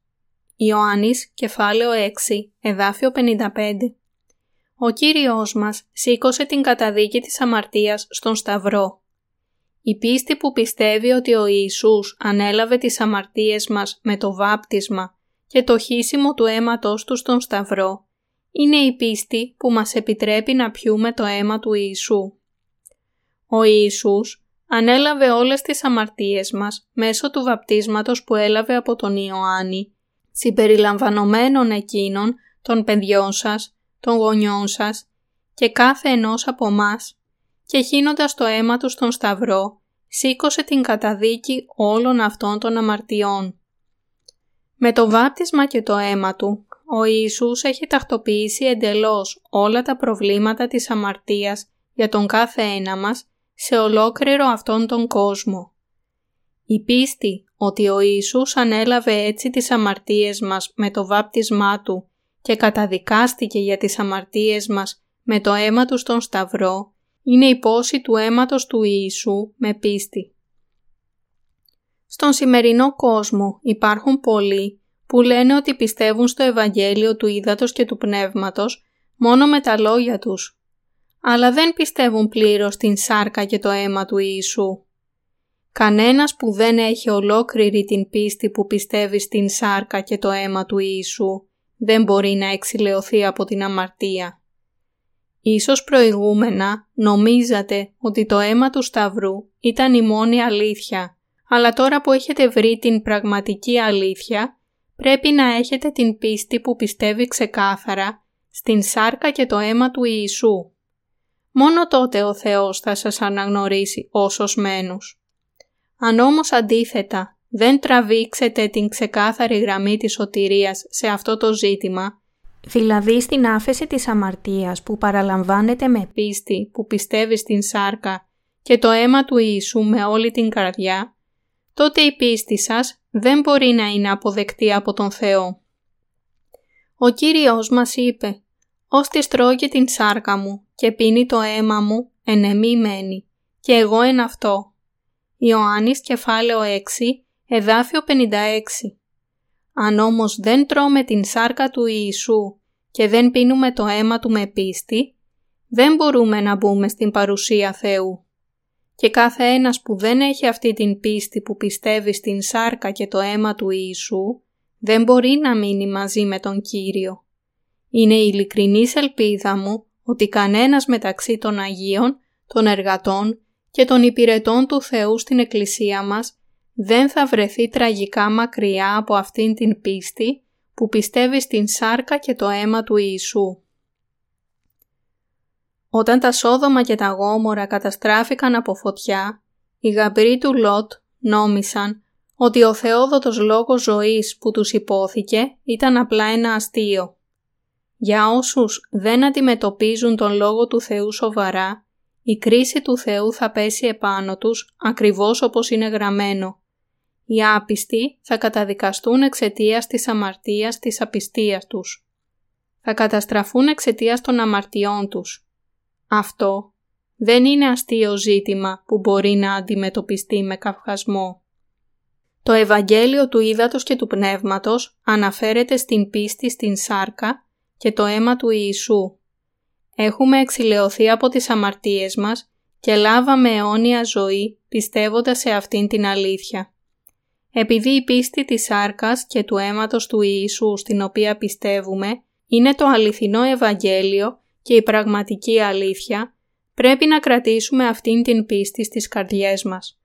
Ιωάννης, κεφάλαιο 6, εδάφιο 55. Ο Κύριος μας σήκωσε την καταδίκη της αμαρτίας στον Σταυρό. Η πίστη που πιστεύει ότι ο Ιησούς ανέλαβε τις αμαρτίες μας με το βάπτισμα και το χύσιμο του αίματος του στον Σταυρό είναι η πίστη που μας επιτρέπει να πιούμε το αίμα του Ιησού. Ο Ιησούς ανέλαβε όλες τις αμαρτίες μας μέσω του βαπτίσματος που έλαβε από τον Ιωάννη, συμπεριλαμβανομένων εκείνων των παιδιών σας, των γονιών σας και κάθε ενός από μας και χύνοντας το αίμα του στον Σταυρό, σήκωσε την καταδίκη όλων αυτών των αμαρτιών. Με το βάπτισμα και το αίμα Του, ο Ιησούς έχει τακτοποιήσει εντελώς όλα τα προβλήματα της αμαρτίας για τον κάθε ένα μας σε ολόκληρο αυτόν τον κόσμο. Η πίστη ότι ο Ιησούς ανέλαβε έτσι τις αμαρτίες μας με το βάπτισμά Του και καταδικάστηκε για τις αμαρτίες μας με το αίμα Του στον Σταυρό, είναι η πόση του αίματος του Ιησού με πίστη. Στον σημερινό κόσμο υπάρχουν πολλοί που λένε ότι πιστεύουν στο Ευαγγέλιο του Ήδατος και του Πνεύματος μόνο με τα λόγια τους, αλλά δεν πιστεύουν πλήρως την σάρκα και το αίμα του Ιησού. Κανένας που δεν έχει ολόκληρη την πίστη που πιστεύει στην σάρκα και το αίμα του Ιησού δεν μπορεί να εξηλαιωθεί από την αμαρτία. Ίσως προηγούμενα νομίζατε ότι το αίμα του Σταυρού ήταν η μόνη αλήθεια αλλά τώρα που έχετε βρει την πραγματική αλήθεια, πρέπει να έχετε την πίστη που πιστεύει ξεκάθαρα στην σάρκα και το αίμα του Ιησού. Μόνο τότε ο Θεός θα σας αναγνωρίσει ως μένους. Αν όμως αντίθετα δεν τραβήξετε την ξεκάθαρη γραμμή της σωτηρίας σε αυτό το ζήτημα, δηλαδή στην άφεση της αμαρτίας που παραλαμβάνεται με πίστη που πιστεύει στην σάρκα και το αίμα του Ιησού με όλη την καρδιά, τότε η πίστη σας δεν μπορεί να είναι αποδεκτή από τον Θεό. Ο Κύριος μας είπε «Ώστι τρώγει την σάρκα μου και πίνει το αίμα μου, ενεμή μένει, και εγώ εν αυτό». Ιωάννης κεφάλαιο 6, εδάφιο 56. Αν όμως δεν τρώμε την σάρκα του Ιησού και δεν πίνουμε το αίμα του με πίστη, δεν μπορούμε να μπούμε στην παρουσία Θεού. Και κάθε ένας που δεν έχει αυτή την πίστη που πιστεύει στην σάρκα και το αίμα του Ιησού, δεν μπορεί να μείνει μαζί με τον Κύριο. Είναι η ειλικρινής ελπίδα μου ότι κανένας μεταξύ των Αγίων, των εργατών και των υπηρετών του Θεού στην Εκκλησία μας δεν θα βρεθεί τραγικά μακριά από αυτήν την πίστη που πιστεύει στην σάρκα και το αίμα του Ιησού. Όταν τα Σόδομα και τα Γόμορα καταστράφηκαν από φωτιά, οι γαμπροί του Λότ νόμισαν ότι ο θεόδοτος λόγος ζωής που τους υπόθηκε ήταν απλά ένα αστείο. Για όσους δεν αντιμετωπίζουν τον Λόγο του Θεού σοβαρά, η κρίση του Θεού θα πέσει επάνω τους ακριβώς όπως είναι γραμμένο. Οι άπιστοι θα καταδικαστούν εξαιτίας της αμαρτίας της απιστίας τους. Θα καταστραφούν εξαιτίας των αμαρτιών τους. Αυτό δεν είναι αστείο ζήτημα που μπορεί να αντιμετωπιστεί με καυχασμό. Το Ευαγγέλιο του Ήδατος και του Πνεύματος αναφέρεται στην πίστη στην σάρκα και το αίμα του Ιησού. Έχουμε εξηλαιωθεί από τις αμαρτίες μας και λάβαμε αιώνια ζωή πιστεύοντας σε αυτήν την αλήθεια. Επειδή η πίστη της σάρκας και του αίματος του Ιησού στην οποία πιστεύουμε είναι το αληθινό Ευαγγέλιο και η πραγματική αλήθεια, πρέπει να κρατήσουμε αυτήν την πίστη στις καρδιές μας.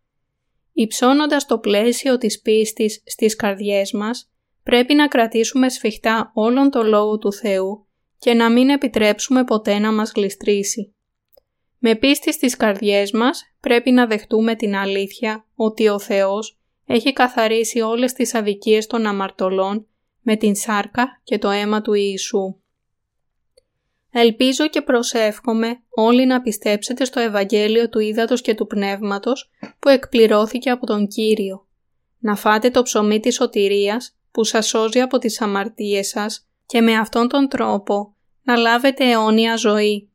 Υψώνοντας το πλαίσιο της πίστης στις καρδιές μας, πρέπει να κρατήσουμε σφιχτά όλον το Λόγο του Θεού και να μην επιτρέψουμε ποτέ να μας γλιστρήσει. Με πίστη στις καρδιές μας πρέπει να δεχτούμε την αλήθεια ότι ο Θεός έχει καθαρίσει όλες τις αδικίες των αμαρτωλών με την σάρκα και το αίμα του Ιησού. Ελπίζω και προσεύχομαι όλοι να πιστέψετε στο Ευαγγέλιο του Ήδατος και του Πνεύματος που εκπληρώθηκε από τον Κύριο. Να φάτε το ψωμί της σωτηρίας που σας σώζει από τις αμαρτίες σας και με αυτόν τον τρόπο να λάβετε αιώνια ζωή.